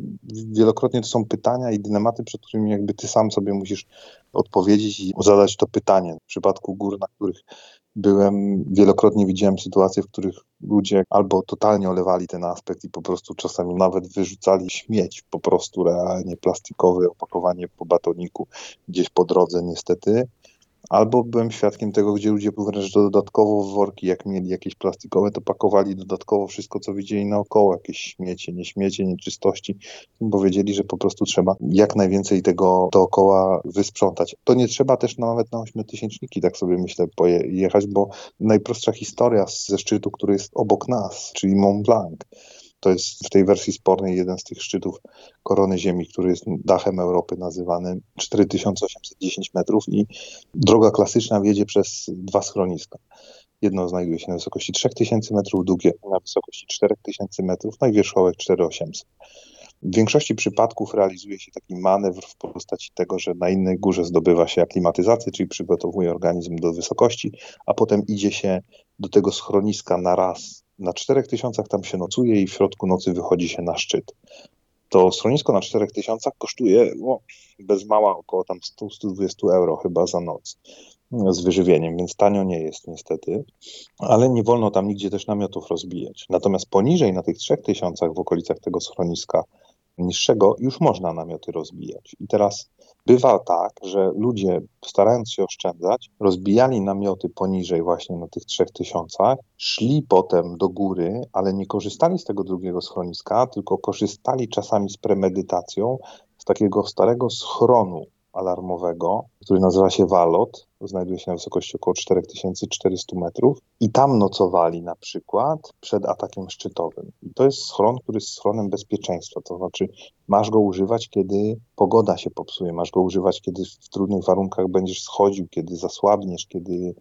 wielokrotnie to są pytania i dylematy, przed którymi jakby ty sam sobie musisz odpowiedzieć i zadać to pytanie. W przypadku gór, na których byłem, wielokrotnie widziałem sytuacje, w których ludzie albo totalnie olewali ten aspekt i po prostu czasami nawet wyrzucali śmieć, po prostu realnie plastikowe opakowanie po batoniku gdzieś po drodze niestety. Albo byłem świadkiem tego, gdzie ludzie wręcz dodatkowo w worki, jak mieli jakieś plastikowe, to pakowali dodatkowo wszystko, co widzieli naokoło, jakieś śmiecie, nieśmiecie, nieczystości, bo wiedzieli, że po prostu trzeba jak najwięcej tego dookoła wysprzątać. To nie trzeba też nawet na ośmiotysięczniki, tak sobie myślę, pojechać, bo najprostsza historia ze szczytu, który jest obok nas, czyli Mont Blanc, to jest w tej wersji spornej jeden z tych szczytów korony Ziemi, który jest dachem Europy nazywany 4810 metrów i droga klasyczna wiedzie przez dwa schroniska. Jedno znajduje się na wysokości 3000 metrów, drugie na wysokości 4000 metrów, no i wierzchołek 4800. W większości przypadków realizuje się taki manewr w postaci tego, że na innej górze zdobywa się aklimatyzację, czyli przygotowuje organizm do wysokości, a potem idzie się do tego schroniska na raz. Na 4000 tam się nocuje i w środku nocy wychodzi się na szczyt. To schronisko na 4000 kosztuje no, bez mała około tam 100-120 euro chyba za noc z wyżywieniem, więc tanio nie jest niestety, ale nie wolno tam nigdzie też namiotów rozbijać. Natomiast poniżej na tych 3000 w okolicach tego schroniska niższego już można namioty rozbijać. I teraz bywa tak, że ludzie starając się oszczędzać, rozbijali namioty poniżej właśnie na tych 3000, szli potem do góry, ale nie korzystali z tego drugiego schroniska, tylko korzystali czasami z premedytacją z takiego starego schronu alarmowego, który nazywa się Walot, znajduje się na wysokości około 4400 metrów i tam nocowali na przykład przed atakiem szczytowym. I to jest schron, który jest schronem bezpieczeństwa, to znaczy masz go używać, kiedy pogoda się popsuje, masz go używać, kiedy w trudnych warunkach będziesz schodził, kiedy zasłabniesz, kiedy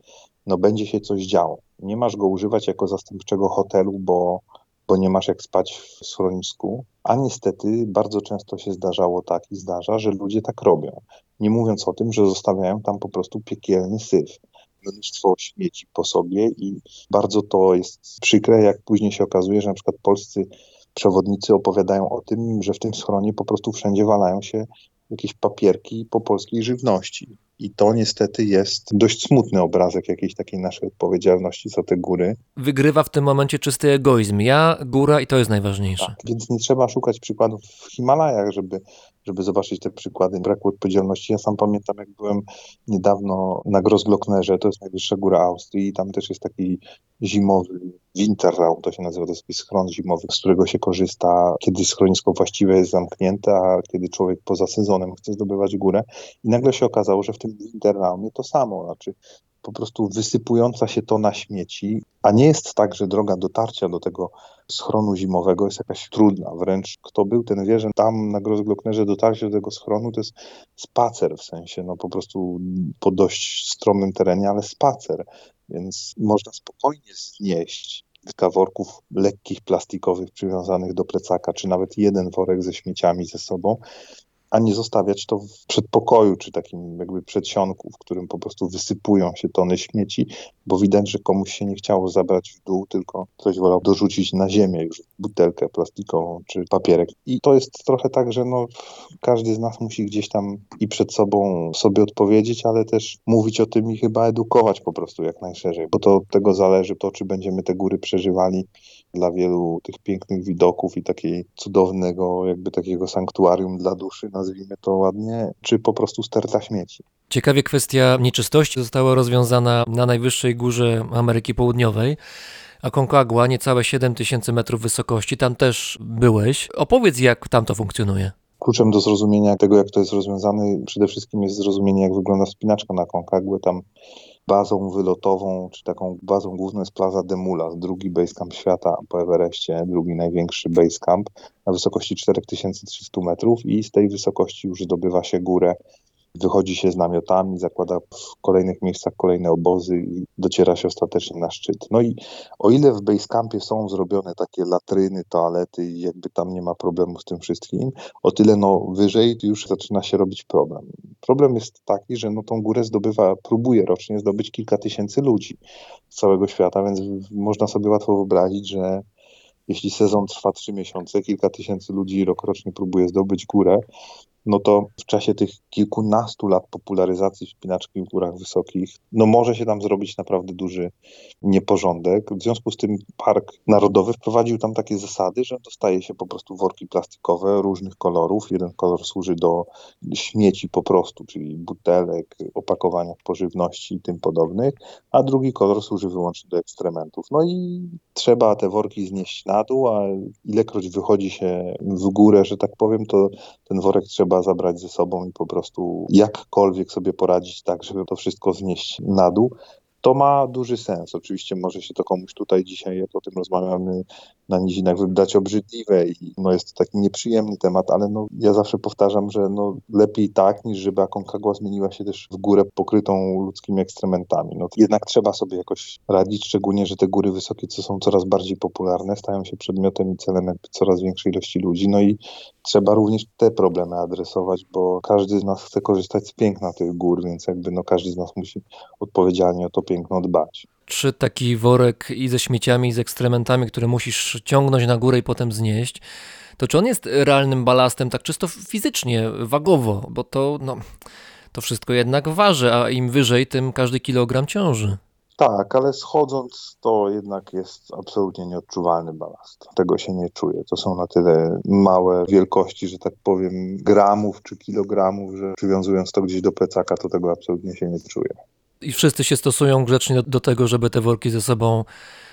no, będzie się coś działo. Nie masz go używać jako zastępczego hotelu, bo bo nie masz jak spać w schronisku. A niestety bardzo często się zdarzało tak i zdarza, że ludzie tak robią. Nie mówiąc o tym, że zostawiają tam po prostu piekielny syf. Mnóstwo śmieci po sobie i bardzo to jest przykre, jak później się okazuje, że na przykład polscy przewodnicy opowiadają o tym, że w tym schronie po prostu wszędzie walają się jakieś papierki po polskiej żywności. I to niestety jest dość smutny obrazek jakiejś takiej naszej odpowiedzialności za te góry. Wygrywa w tym momencie czysty egoizm. Ja, góra i to jest najważniejsze. Tak, więc nie trzeba szukać przykładów w Himalajach, żeby, żeby zobaczyć te przykłady braku odpowiedzialności. Ja sam pamiętam, jak byłem niedawno na Grossglocknerze, to jest najwyższa góra Austrii i tam też jest taki zimowy Winterraum, to się nazywa, to jest schron zimowy, z którego się korzysta, kiedy schronisko właściwe jest zamknięte, a kiedy człowiek poza sezonem chce zdobywać górę. I nagle się okazało, że w tym Winterraumie to samo, znaczy po prostu wysypująca się to na śmieci, a nie jest tak, że droga dotarcia do tego schronu zimowego jest jakaś trudna. Wręcz kto był, ten wie, że tam na Grossglocknerze dotarcie do tego schronu to jest spacer, w sensie no po prostu po dość stromym terenie, ale spacer. Więc można spokojnie znieść kilka worków lekkich, plastikowych przywiązanych do plecaka, czy nawet jeden worek ze śmieciami ze sobą, a nie zostawiać to w przedpokoju, czy takim jakby przedsionku, w którym po prostu wysypują się tony śmieci, bo widać, że komuś się nie chciało zabrać w dół, tylko ktoś wolał dorzucić na ziemię już butelkę plastikową czy papierek. I to jest trochę tak, że no, każdy z nas musi gdzieś tam i przed sobą sobie odpowiedzieć, ale też mówić o tym i chyba edukować po prostu jak najszerzej, bo to od tego zależy to, czy będziemy te góry przeżywali dla wielu tych pięknych widoków i takiej cudownego jakby takiego sanktuarium dla duszy, nazwijmy to ładnie, czy po prostu sterta śmieci. Ciekawie kwestia nieczystości została rozwiązana na najwyższej górze Ameryki Południowej. Aconcagua, niecałe 7000 metrów wysokości, tam też byłeś. Opowiedz, jak tam to funkcjonuje. Kluczem do zrozumienia tego, jak to jest rozwiązane, przede wszystkim jest zrozumienie, jak wygląda wspinaczka na Aconcagua. Tam bazą wylotową, czy taką bazą główną jest Plaza de Mulas, drugi basecamp świata po Everestie, drugi największy basecamp na wysokości 4300 metrów i z tej wysokości już zdobywa się górę wychodzi się z namiotami, zakłada w kolejnych miejscach kolejne obozy i dociera się ostatecznie na szczyt. No i o ile w Basecampie są zrobione takie latryny, toalety i jakby tam nie ma problemu z tym wszystkim, o tyle no wyżej już zaczyna się robić problem. Problem jest taki, że no tą górę zdobywa, próbuje rocznie zdobyć kilka tysięcy ludzi z całego świata, więc można sobie łatwo wyobrazić, że jeśli sezon trwa trzy miesiące, kilka tysięcy ludzi rokrocznie próbuje zdobyć górę, no to w czasie tych kilkunastu lat popularyzacji wspinaczki w górach wysokich, no może się tam zrobić naprawdę duży nieporządek. W związku z tym Park Narodowy wprowadził tam takie zasady, że dostaje się po prostu worki plastikowe różnych kolorów. Jeden kolor służy do śmieci po prostu, czyli butelek, opakowania pożywności i tym podobnych, a drugi kolor służy wyłącznie do ekstrementów. No i trzeba te worki znieść na dół, a ilekroć wychodzi się w górę, że tak powiem, to ten worek trzeba trzeba zabrać ze sobą i po prostu jakkolwiek sobie poradzić tak, żeby to wszystko znieść na dół. To ma duży sens. Oczywiście może się to komuś tutaj dzisiaj, jak o tym rozmawiamy, na nizinach wydać obrzydliwe i no jest to taki nieprzyjemny temat, ale no ja zawsze powtarzam, że no lepiej tak, niż żeby Aconcagua zmieniła się też w górę pokrytą ludzkimi ekstrementami. No jednak trzeba sobie jakoś radzić, szczególnie, że te góry wysokie, co są coraz bardziej popularne, stają się przedmiotem i celem jakby coraz większej ilości ludzi, no i trzeba również te problemy adresować, bo każdy z nas chce korzystać z piękna tych gór, więc jakby no każdy z nas musi odpowiedzialnie o to piękno dbać. Czy taki worek i ze śmieciami, i z ekstrementami, które musisz ciągnąć na górę i potem znieść, to czy on jest realnym balastem tak czysto fizycznie, wagowo, bo to, no, to wszystko jednak waży, a im wyżej, tym każdy kilogram ciąży. Tak, ale schodząc to jednak jest absolutnie nieodczuwalny balast. Tego się nie czuje. To są na tyle małe wielkości, że tak powiem, gramów czy kilogramów, że przywiązując to gdzieś do plecaka, to tego absolutnie się nie czuje. I wszyscy się stosują grzecznie do, do tego, żeby te worki ze sobą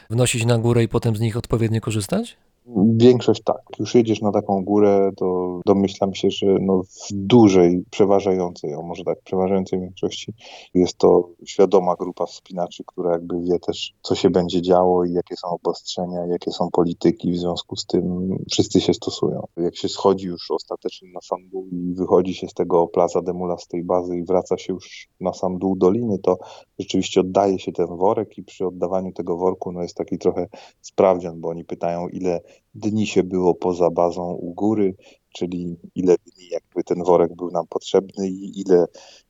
wnosić na górę i potem z nich odpowiednio korzystać? Większość tak. Już jedziesz na taką górę, to domyślam się, że no w dużej, przeważającej, a może tak, przeważającej większości jest to świadoma grupa wspinaczy, która jakby wie też, co się będzie działo i jakie są obostrzenia, jakie są polityki. W związku z tym wszyscy się stosują. Jak się schodzi już ostatecznie na sam dół i wychodzi się z tego Plaza de Mula, z tej bazy i wraca się już na sam dół doliny, to rzeczywiście oddaje się ten worek i przy oddawaniu tego worku no jest taki trochę sprawdzian, bo oni pytają, ile dni się było poza bazą u góry, czyli ile dni jakby ten worek był nam potrzebny i ile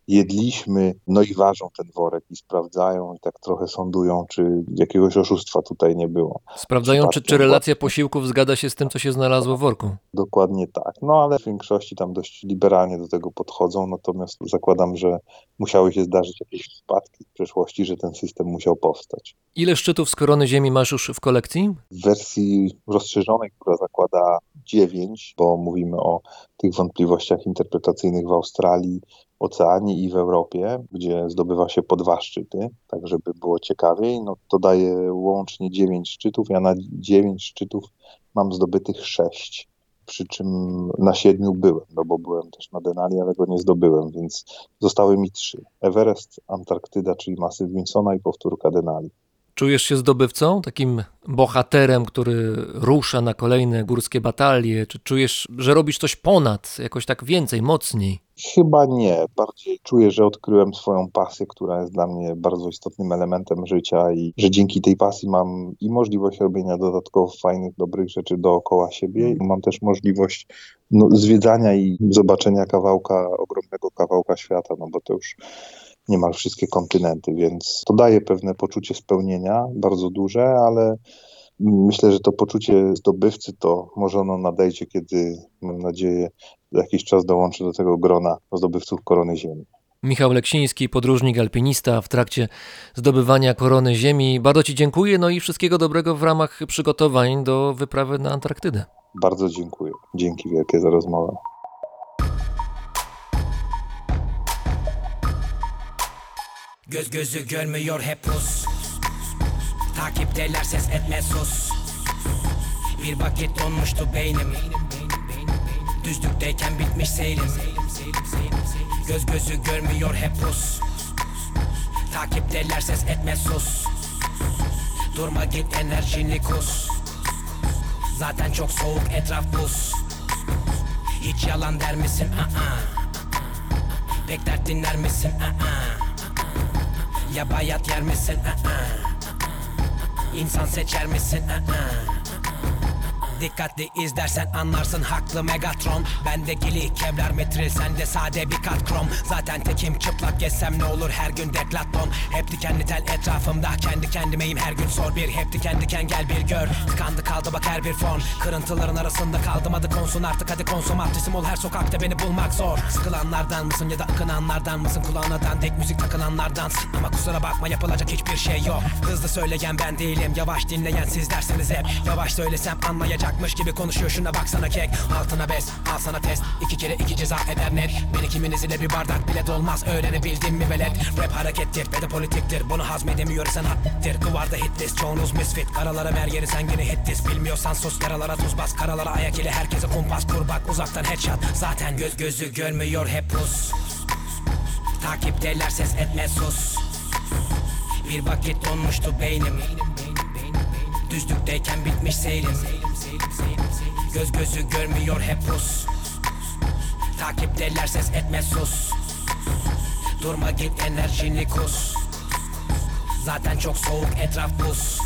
jedliśmy, no i ważą ten worek i sprawdzają i tak trochę sądują, czy jakiegoś oszustwa tutaj nie było. Sprawdzają, czy, czy relacja posiłków zgadza się z tym, co się znalazło w worku. Dokładnie tak. No ale w większości tam dość liberalnie do tego podchodzą, natomiast zakładam, że musiały się zdarzyć jakieś przypadki w przeszłości, że ten system musiał powstać. Ile szczytów z korony Ziemi masz już w kolekcji? W wersji rozszerzonej, która zakłada 9, bo mówimy o tych wątpliwościach interpretacyjnych w Australii, Oceanii i w Europie, gdzie zdobywa się po dwa szczyty, tak żeby było ciekawiej, no to daje łącznie 9 szczytów. Ja na 9 szczytów mam zdobytych 6 przy czym na siedmiu byłem, no bo byłem też na Denali, ale go nie zdobyłem, więc zostały mi trzy. Everest, Antarktyda, czyli masyw Winsona i powtórka Denali. Czujesz się zdobywcą, takim bohaterem, który rusza na kolejne górskie batalie? Czy czujesz, że robisz coś ponad, jakoś tak więcej, mocniej? Chyba nie. Bardziej czuję, że odkryłem swoją pasję, która jest dla mnie bardzo istotnym elementem życia i że dzięki tej pasji mam i możliwość robienia dodatkowo fajnych, dobrych rzeczy dookoła siebie. I mam też możliwość no, zwiedzania i zobaczenia kawałka, ogromnego kawałka świata, no bo to już niemal wszystkie kontynenty, więc to daje pewne poczucie spełnienia, bardzo duże, ale myślę, że to poczucie zdobywcy to może ono nadejdzie, kiedy mam nadzieję za jakiś czas dołączę do tego grona zdobywców korony ziemi. Michał Leksiński, podróżnik, alpinista w trakcie zdobywania korony Ziemi. Bardzo Ci dziękuję, no i wszystkiego dobrego w ramach przygotowań do wyprawy na Antarktydę. Bardzo dziękuję. Dzięki wielkie za rozmowę. Göz gözü görmüyor hep pus Takipteler ses etme sus Bir vakit donmuştu beynim Düzlükteyken bitmiş seyrim Göz gözü görmüyor hep pus Takipteler ses etme sus Durma git enerjini kus Zaten çok soğuk etraf buz Hiç yalan der misin? Aa. Pek dert dinler misin? Aa. Ya bayat yer misin? Aa. İnsan seçer misin? Dikkatli izlersen anlarsın haklı Megatron. Bende gili kevlar metril sende sade bir kat krom. Zaten tekim çıplak gezsem ne olur her gün deklaton Hep dikenli tel etrafımda kendi kendimeyim her gün sor bir. Hep diken diken gel bir gör Tıkandı kaldı bak her bir fon. Kırıntıların arasında kaldım adı konsun artık hadi konsomatrisim ol her sokakta beni bulmak zor. Sıkılanlardan mısın ya da akınanlardan mısın? Kulağına dandik müzik takılanlardan. Ama kusura bakma yapılacak hiçbir şey yok. Hızlı söyleyen ben değilim yavaş dinleyen siz dersiniz hep. Yavaş söylesem anlayacak Yapacakmış gibi konuşuyor. Şuna baksana kek Altına bes al sana test. İki kere iki ceza eder net. Beni kiminiz ile bir bardak bile dolmaz. Öğrenebildin mi velet? Rap harekettir ve de politiktir. Bunu hazmedemiyoruz sanattir Kıvarda hitlist çoğunuz misfit. Karalara ver yeri sen yine hitlis Bilmiyorsan sus yaralara tuz bas. Karalara ayak ile herkese kumpas kur bak. Uzaktan headshot. Zaten göz gözü görmüyor hep pus. Takipteler ses etme sus. Bir vakit donmuştu beynim. Düzlükteyken bitmiş seyrim Göz gözü görmüyor hep pus Takipteler ses etme sus Durma git enerjini kus Zaten çok soğuk etraf buz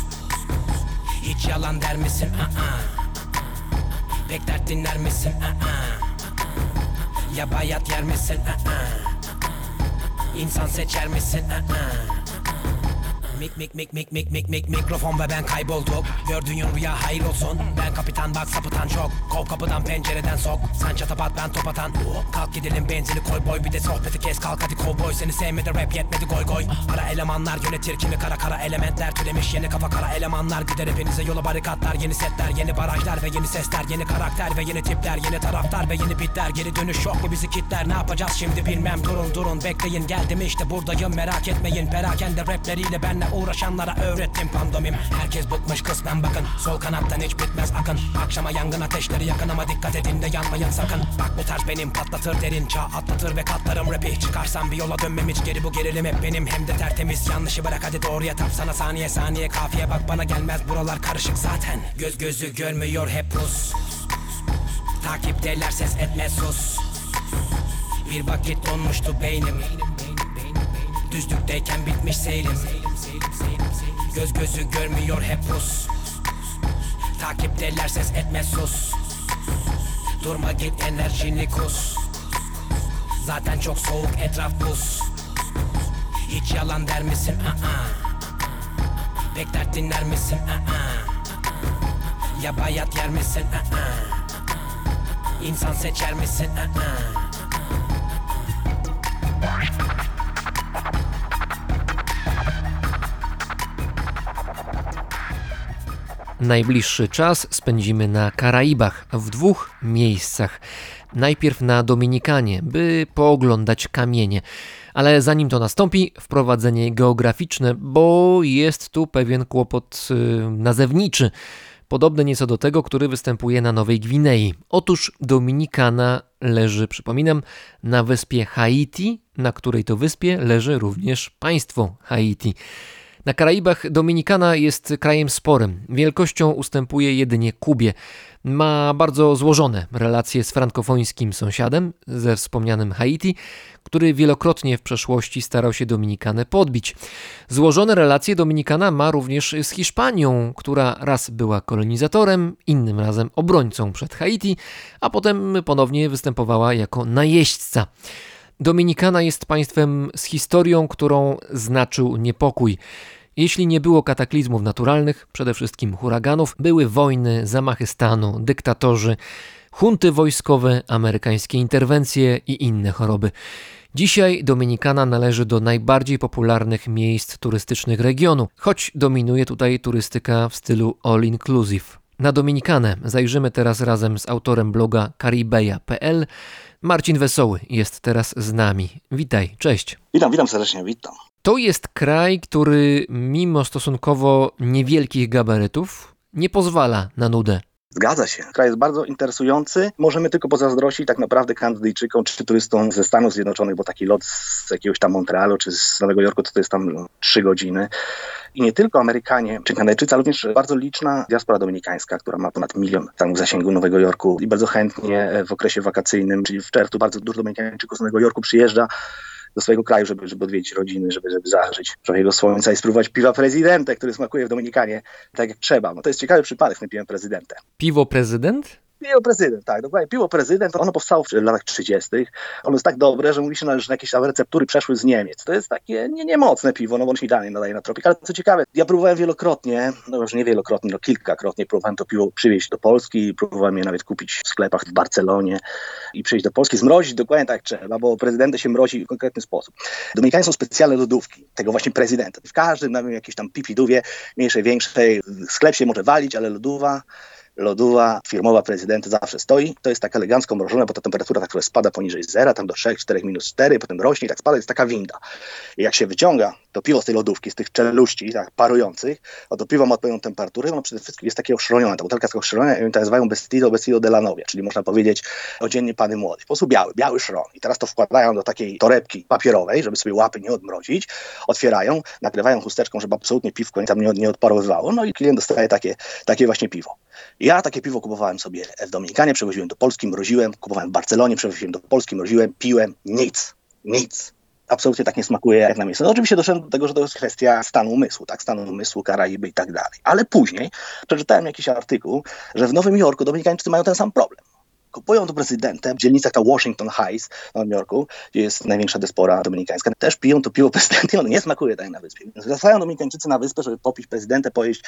Hiç yalan der misin? Aa. Pek dert dinler misin? Aa. Ya bayat yer misin? Aa. İnsan seçer misin? Aa. Mik mik mik mik mik mik mik mikrofon ve ben kaybolduk Gördüğün rüya hayır olsun. Ben kapitan bak sapıtan çok. Kov kapıdan pencereden sok. Sen çatapat ben top atan. Kalk gidelim benzini koy boy. Bir de sohbeti kes kalk hadi kovboy. Seni sevmedi rap yetmedi goy goy. Ara elemanlar yönetir kimi kara kara elementler. Türemiş yeni kafa kara elemanlar. Gider hepinize yola barikatlar Yeni setler yeni barajlar ve yeni sesler Yeni karakter ve yeni tipler Yeni taraftar ve yeni bitler. Geri dönüş yok mu bizi kitler? Ne yapacağız şimdi bilmem. Durun durun Bekleyin. Geldim işte buradayım merak etmeyin. Perakende rapleriyle benle uğraşanlara öğrettim pandomim. Herkes bıkmış kısmen bakın. Sol kanattan hiç bitmez akın. Akşama yangın ateşleri yakın ama dikkat edin de yanmayın sakın. Bak bu tarz benim patlatır derin çağ atlatır ve katlarım rapi. Çıkarsam bir yola dönmem hiç geri bu gerilim hep benim Hem de tertemiz yanlışı bırak hadi doğruya tap. Sana saniye saniye kafiye bak bana gelmez. Buralar karışık zaten. Göz gözü görmüyor hep pus. Takipteler ses etme sus. Bir vakit donmuştu beynim. Düzlükteyken bitmiş seyrim Göz gözü görmüyor hep pus Takipteler ses etme sus Durma git enerjini kus Zaten çok soğuk etraf buz Hiç yalan der misin? Aa. Pek dert dinler misin? Aa. Ya bayat yer misin? Aa. İnsan seçer misin? Aa. Najbliższy czas spędzimy na Karaibach w dwóch miejscach. Najpierw na Dominikanie, by pooglądać kamienie. Ale zanim to nastąpi, wprowadzenie geograficzne, bo jest tu pewien kłopot yy, nazewniczy, podobny nieco do tego, który występuje na Nowej Gwinei. Otóż Dominikana leży, przypominam, na wyspie Haiti, na której to wyspie leży również państwo Haiti. Na Karaibach Dominikana jest krajem sporym. Wielkością ustępuje jedynie Kubie. Ma bardzo złożone relacje z frankofońskim sąsiadem, ze wspomnianym Haiti, który wielokrotnie w przeszłości starał się Dominikanę podbić. Złożone relacje Dominikana ma również z Hiszpanią, która raz była kolonizatorem, innym razem obrońcą przed Haiti, a potem ponownie występowała jako najeźdźca. Dominikana jest państwem z historią, którą znaczył niepokój. Jeśli nie było kataklizmów naturalnych, przede wszystkim huraganów, były wojny, zamachy stanu, dyktatorzy, hunty wojskowe, amerykańskie interwencje i inne choroby. Dzisiaj Dominikana należy do najbardziej popularnych miejsc turystycznych regionu, choć dominuje tutaj turystyka w stylu all inclusive. Na Dominikanę zajrzymy teraz razem z autorem bloga caribeja.pl. Marcin Wesoły jest teraz z nami. Witaj, cześć. Witam, witam serdecznie, witam. To jest kraj, który mimo stosunkowo niewielkich gabarytów nie pozwala na nudę. Zgadza się. Kraj jest bardzo interesujący. Możemy tylko pozazdrościć tak naprawdę Kanadyjczykom czy turystom ze Stanów Zjednoczonych, bo taki lot z jakiegoś tam Montrealu czy z Nowego Jorku to, to jest tam trzy godziny. I nie tylko Amerykanie czy Kanadyjczycy, ale również bardzo liczna diaspora dominikańska, która ma ponad milion tam w zasięgu Nowego Jorku i bardzo chętnie w okresie wakacyjnym, czyli w czerwcu bardzo dużo Dominikańczyków z Nowego Jorku przyjeżdża do swojego kraju, żeby, żeby odwiedzić rodziny, żeby, żeby zażyć trochę jego słońca i spróbować piwa prezydenta, który smakuje w Dominikanie tak jak trzeba. No to jest ciekawy przypadek z tym piwem prezydenta. Piwo prezydent? Piwo prezydent, tak, dokładnie. Piwo prezydent, ono powstało w latach 30. Ono jest tak dobre, że mówi się, że jakieś tam receptury przeszły z Niemiec. To jest takie nie, niemocne piwo, no bo ono się nadaje na tropik. Ale co ciekawe, ja próbowałem wielokrotnie, no już nie wielokrotnie, no kilkakrotnie próbowałem to piwo przywieźć do Polski, próbowałem je nawet kupić w sklepach w Barcelonie i przyjść do Polski, zmrozić dokładnie tak trzeba, bo prezydenta się mrozi w konkretny sposób. Dominikanie są specjalne lodówki tego właśnie prezydenta. W każdym, na jakieś tam pipidówie, mniejszej, większej, sklep się może walić, ale lodowa lodowa firmowa prezydenta zawsze stoi. To jest tak elegancko mrożone, bo ta temperatura tak spada poniżej zera, tam do 3-4 minus 4, potem rośnie i tak spada, jest taka winda. I jak się wyciąga to piwo z tej lodówki, z tych czeluści tak parujących, no to piwo ma odpowiednią temperaturę, no przede wszystkim jest takie oszronione, ta butelka jest oszroniona i oni to nazywają Bestido, Bestido de czyli można powiedzieć odziennie pany młody. Po prostu biały, biały szron. I teraz to wkładają do takiej torebki papierowej, żeby sobie łapy nie odmrozić, otwierają, nakrywają chusteczką, żeby absolutnie piwko tam nie, nie odparowywało, no i klient dostaje takie, takie właśnie piwo. Ja takie piwo kupowałem sobie w Dominikanie, przewoziłem do Polski, mroziłem, kupowałem w Barcelonie, przewoziłem do Polski, mroziłem, piłem, nic, nic. Absolutnie tak nie smakuje jak na miejscu. No oczywiście doszedłem do tego, że to jest kwestia stanu umysłu, tak, stanu umysłu, Karaiby i tak dalej. Ale później przeczytałem jakiś artykuł, że w Nowym Jorku Dominikańczycy mają ten sam problem kupują do prezydenta w dzielnicach ta Washington Heights w Nowym Jorku, gdzie jest największa diaspora dominikańska, też piją to piwo prezydenta i ono nie smakuje tak na wyspie. Wracają dominikańczycy na wyspę, żeby popić prezydentę, pojeść,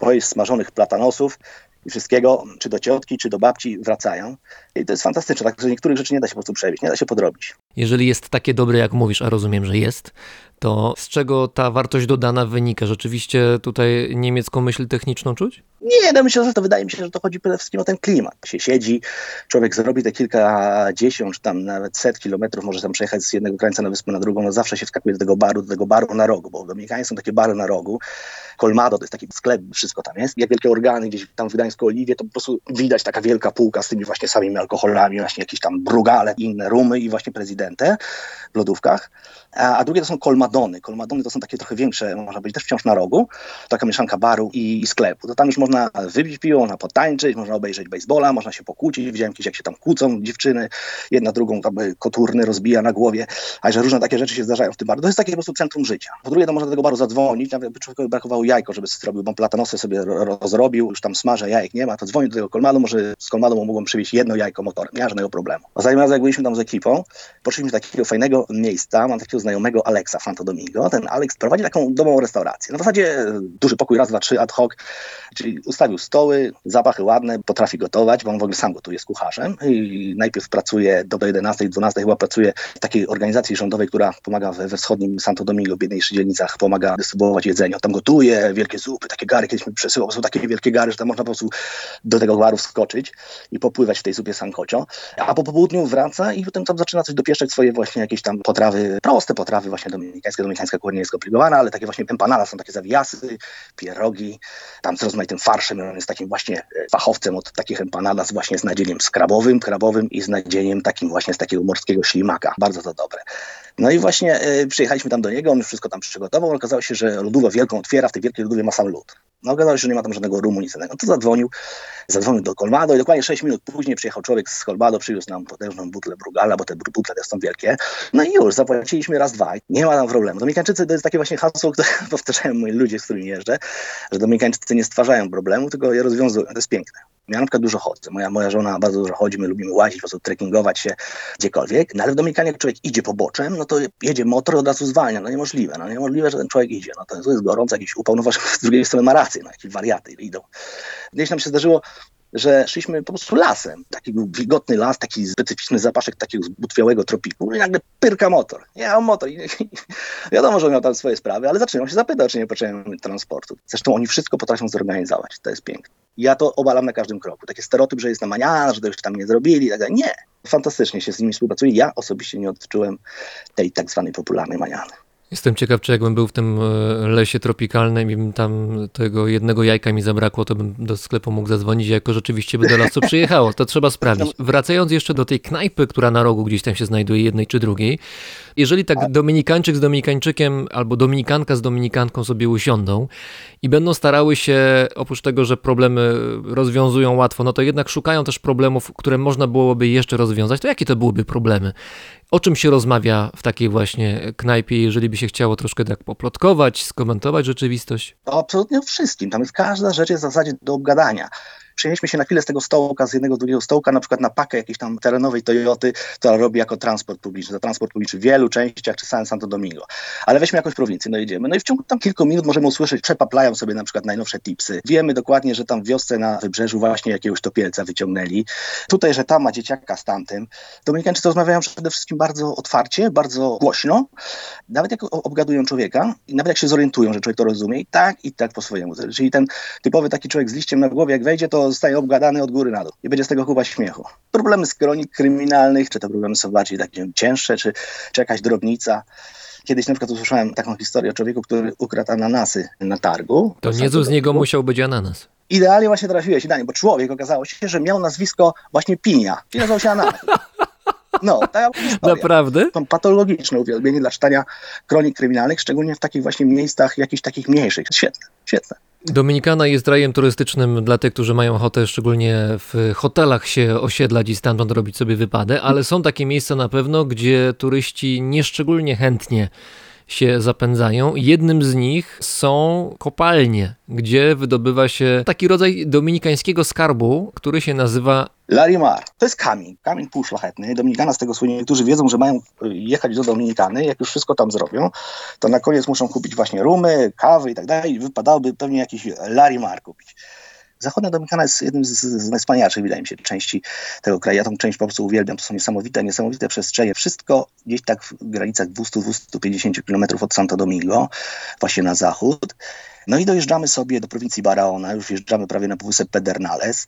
pojeść smażonych platanosów i wszystkiego, czy do ciotki, czy do babci wracają. I to jest fantastyczne, tak, że niektórych rzeczy nie da się po prostu przewieźć, nie da się podrobić. Jeżeli jest takie dobre, jak mówisz, a rozumiem, że jest, to z czego ta wartość dodana wynika? Rzeczywiście tutaj niemiecką myśl techniczną czuć? Nie, no myślę, że to wydaje mi się, że to chodzi przede wszystkim o ten klimat. Się siedzi, człowiek zrobi te kilkadziesiąt, czy tam nawet set kilometrów, może tam przejechać z jednego krańca na wyspę na drugą, no zawsze się wskakuje do tego baru, do tego baru na rogu, bo Dominikanie są takie bary na rogu. Colmado to jest taki sklep, wszystko tam jest. Jak wielkie organy gdzieś tam w Gdańsku Oliwie, to po prostu widać taka wielka półka z tymi właśnie samymi alkoholami, właśnie jakieś tam brugale, inne rumy i właśnie prezydentę w lodówkach. A, drugie to są kolmadony. Kolmadony to są takie trochę większe, można być też wciąż na rogu, taka mieszanka baru i, i sklepu. To tam już można wypić piwo, można potańczyć, można obejrzeć baseballa, można się pokłócić. Widziałem jakieś, jak się tam kłócą dziewczyny, jedna drugą tam koturny rozbija na głowie, a że różne takie rzeczy się zdarzają w tym baru. To jest takie po prostu centrum życia. Po drugie, to można do tego baru zadzwonić, nawet by człowiekowi brakowało jajko, żeby zrobił, bo platanosy sobie rozrobił, już tam smaża, jajek nie ma, to dzwoni do tego kolmadu, może z kolmadu mu mogą przywieźć jedno jajko motorem, nie ma żadnego problemu. A zanim raz jak byliśmy tam z ekipą, poszliśmy do takiego fajnego miejsca, mam takiego znajomego Alexa Santo Domingo. Ten Alex prowadzi taką domową restaurację. No w zasadzie duży pokój, raz, dwa, trzy ad hoc, czyli ustawił stoły, zapachy ładne, potrafi gotować, bo on w ogóle sam gotuje z kucharzem i najpierw pracuje do 11, 12 chyba pracuje w takiej organizacji rządowej, która pomaga we, we wschodnim Santo Domingo, w biedniejszych dzielnicach, pomaga dystrybuować jedzenie. Tam gotuje wielkie zupy, takie gary, kiedyś mi przesyłał, są takie wielkie gary, że tam można po prostu do tego garu wskoczyć i popływać w tej zupie sankocio. A po południu wraca i potem tam zaczyna coś dopieszczać swoje właśnie jakieś tam potrawy, proste potrawy właśnie dominikańskie. Dominikańska kuchnia jest skomplikowana, ale takie właśnie empanada są takie zawiasy, pierogi, tam z rozmaitym farszem. On jest takim właśnie e, fachowcem od takich empanadas właśnie z nadzieniem skrabowym, krabowym i z nadzieniem takim właśnie z takiego morskiego ślimaka. Bardzo to dobre. No i właśnie y, przyjechaliśmy tam do niego, on już wszystko tam przygotował. Okazało się, że lodówę wielką otwiera, w tej wielkiej lodówie ma sam lód. No okazało się, że nie ma tam żadnego rumu, nic innego. To zadzwonił, zadzwonił do Colmado i dokładnie 6 minut później przyjechał człowiek z Colmado, przywiózł nam potężną butlę Brugala, bo te butle też są wielkie. No i już, zapłaciliśmy raz, dwa. Nie ma tam problemu. Dominikańczycy to jest takie właśnie hasło, które powtarzają moi ludzie, z którymi jeżdżę, że Dominikańczycy nie stwarzają problemu, tylko je rozwiązują. To jest piękne. Ja na przykład dużo chodzę. Moja, moja żona bardzo dużo chodzi, my lubimy łazić, po prostu trekkingować się gdziekolwiek. No ale w Dominikanie jak człowiek idzie po boczem, no to jedzie motor od razu zwalnia. No niemożliwe. No niemożliwe, że ten człowiek idzie. No to jest gorąco, jakiś upał. No właśnie z drugiej strony ma rację, no jakieś wariaty idą. Gdzieś nam się zdarzyło że szliśmy po prostu lasem. Taki był wilgotny las, taki specyficzny zapaszek takiego zbutwiałego tropiku i nagle pyrka motor. Ja motor. I, i, wiadomo, że miał tam swoje sprawy, ale zaczynał się zapytać, czy nie potrzebujemy transportu. Zresztą oni wszystko potrafią zorganizować. To jest piękne. Ja to obalam na każdym kroku. Taki stereotyp, że jest na maniana, że to już tam nie zrobili. Tak nie. Fantastycznie się z nimi współpracuje. Ja osobiście nie odczułem tej tak zwanej popularnej maniany. Jestem ciekaw, czy jakbym był w tym e, lesie tropikalnym i bym tam tego jednego jajka mi zabrakło, to bym do sklepu mógł zadzwonić, jako rzeczywiście by do lasu przyjechało. To trzeba sprawdzić. Wracając jeszcze do tej knajpy, która na rogu gdzieś tam się znajduje, jednej czy drugiej. Jeżeli tak Dominikańczyk z Dominikańczykiem albo Dominikanka z Dominikanką sobie usiądą i będą starały się, oprócz tego, że problemy rozwiązują łatwo, no to jednak szukają też problemów, które można byłoby jeszcze rozwiązać, to jakie to byłyby problemy? O czym się rozmawia w takiej właśnie knajpie, jeżeli by się chciało troszkę tak poplotkować, skomentować rzeczywistość? Absolutnie o wszystkim. Tam jest każda rzecz jest w zasadzie do obgadania przenieśmy się na chwilę z tego stołka, z jednego do drugiego stołka, na przykład na pakę jakiejś tam terenowej Toyoty, która robi jako transport publiczny. To transport publiczny w wielu częściach, czy samym Santo Domingo. Ale weźmy jakąś prowincję, no idziemy. No i w ciągu tam kilku minut możemy usłyszeć, przepaplają sobie na przykład najnowsze tipsy. Wiemy dokładnie, że tam w wiosce na wybrzeżu właśnie jakiegoś topielca wyciągnęli. Tutaj, że tam ma dzieciaka z tamtym. Dominikańczycy rozmawiają przede wszystkim bardzo otwarcie, bardzo głośno. Nawet jak obgadują człowieka i nawet jak się zorientują, że człowiek to rozumie i tak, i tak po swojemu. Czyli ten typowy taki człowiek z liściem na głowie, jak wejdzie, to zostaje obgadany od góry na dół i będzie z tego chyba śmiechu. Problemy z kronik kryminalnych, czy te problemy są bardziej takie cięższe, czy, czy jakaś drobnica. Kiedyś na przykład usłyszałem taką historię o człowieku, który ukradł ananasy na targu. To niezły z niego musiał być ananas. Idealnie właśnie trafiłeś, idealnie, bo człowiek okazało się, że miał nazwisko właśnie Pinia. I nazywał się Ananas. No, taka historia. Naprawdę? Mam patologiczne uwielbienie dla czytania kronik kryminalnych, szczególnie w takich właśnie miejscach, jakichś takich mniejszych. Świetne, świetne. Dominikana jest rajem turystycznym dla tych, którzy mają ochotę szczególnie w hotelach się osiedlać i stamtąd robić sobie wypady, ale są takie miejsca na pewno, gdzie turyści nieszczególnie chętnie się zapędzają. Jednym z nich są kopalnie, gdzie wydobywa się taki rodzaj dominikańskiego skarbu, który się nazywa Larimar. To jest kamień, kamień półszlachetny. Dominikana z tego słynie. Niektórzy wiedzą, że mają jechać do Dominikany. Jak już wszystko tam zrobią, to na koniec muszą kupić właśnie rumy, kawy i tak dalej. Wypadałoby pewnie jakiś Larimar kupić. Zachodnia Dominikana jest jednym z, z najwspanialszych, wydaje mi się, części tego kraju. Ja tą część po prostu uwielbiam. To są niesamowite, niesamowite przestrzenie. Wszystko gdzieś tak w granicach 200-250 km od Santo Domingo, właśnie na zachód. No i dojeżdżamy sobie do prowincji Barahona, już wjeżdżamy prawie na półwysep Pedernales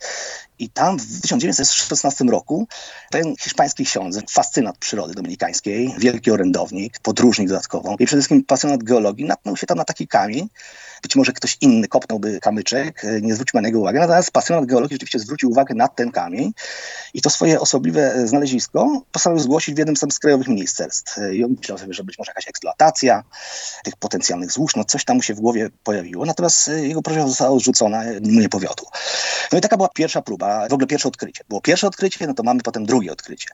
i tam w 1916 roku ten hiszpański ksiądz, fascynat przyrody dominikańskiej, wielki orędownik, podróżnik dodatkowo i przede wszystkim pasjonat geologii, natknął się tam na taki kamień. Być może ktoś inny kopnąłby kamyczek, nie zwrócił na niego uwagi, natomiast pasjonat geologii rzeczywiście zwrócił uwagę na ten kamień i to swoje osobliwe znalezisko postanowił zgłosić w jednym z krajowych ministerstw. I on myślał sobie, że być może jakaś eksploatacja tych potencjalnych złóż, no coś tam mu się w głowie pojawiło, natomiast jego prośba została odrzucona, mu nie powiodło. No i taka była pierwsza próba, w ogóle pierwsze odkrycie. Było pierwsze odkrycie, no to mamy potem drugie odkrycie.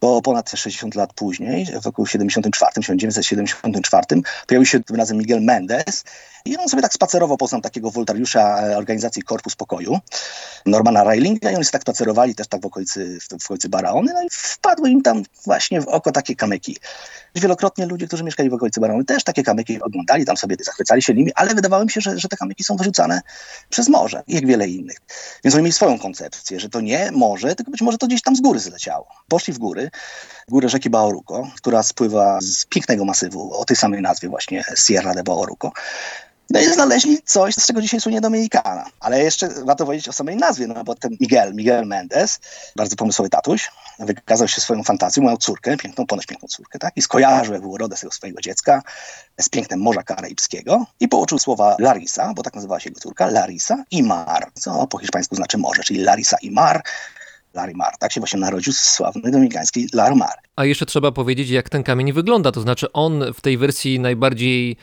Bo ponad 60 lat później, w roku 74, 1974, pojawił się tym razem Miguel Mendes i on sobie tak spacerowo poznał takiego woltariusza organizacji Korpus Pokoju, Normana Reilinga i oni tak spacerowali też tak w okolicy, w, w okolicy Baraony, no i wpadły im tam właśnie w oko takie kamyki. Wielokrotnie ludzie, którzy mieszkali w okolicy Baraony też takie kamyki oglądali, tam sobie zachwycali się nimi, ale wydawało mi się, że, że te kamyki są wyrzucane przez morze, jak wiele innych. Więc oni mieli swoją koncepcję, że to nie morze, tylko być może to gdzieś tam z góry zleciało. Poszli w góry, w górę rzeki Baoruco, która spływa z pięknego masywu o tej samej nazwie właśnie Sierra de Baoruco. No i znaleźli coś, z czego dzisiaj słynie Dominikana. Ale jeszcze warto powiedzieć o samej nazwie, no bo ten Miguel, Miguel Mendes, bardzo pomysłowy tatuś, wykazał się swoją fantazją, miał córkę, piękną, ponoć piękną córkę, tak? I skojarzył jakby urodę tego swojego dziecka z pięknem Morza Karaibskiego i pouczył słowa Larisa, bo tak nazywała się jego córka, Larisa i Mar, co po hiszpańsku znaczy morze, czyli Larisa i Mar. Larimar. Tak się właśnie narodził sławny dominikański Larimar. A jeszcze trzeba powiedzieć, jak ten kamień wygląda. To znaczy, on w tej wersji najbardziej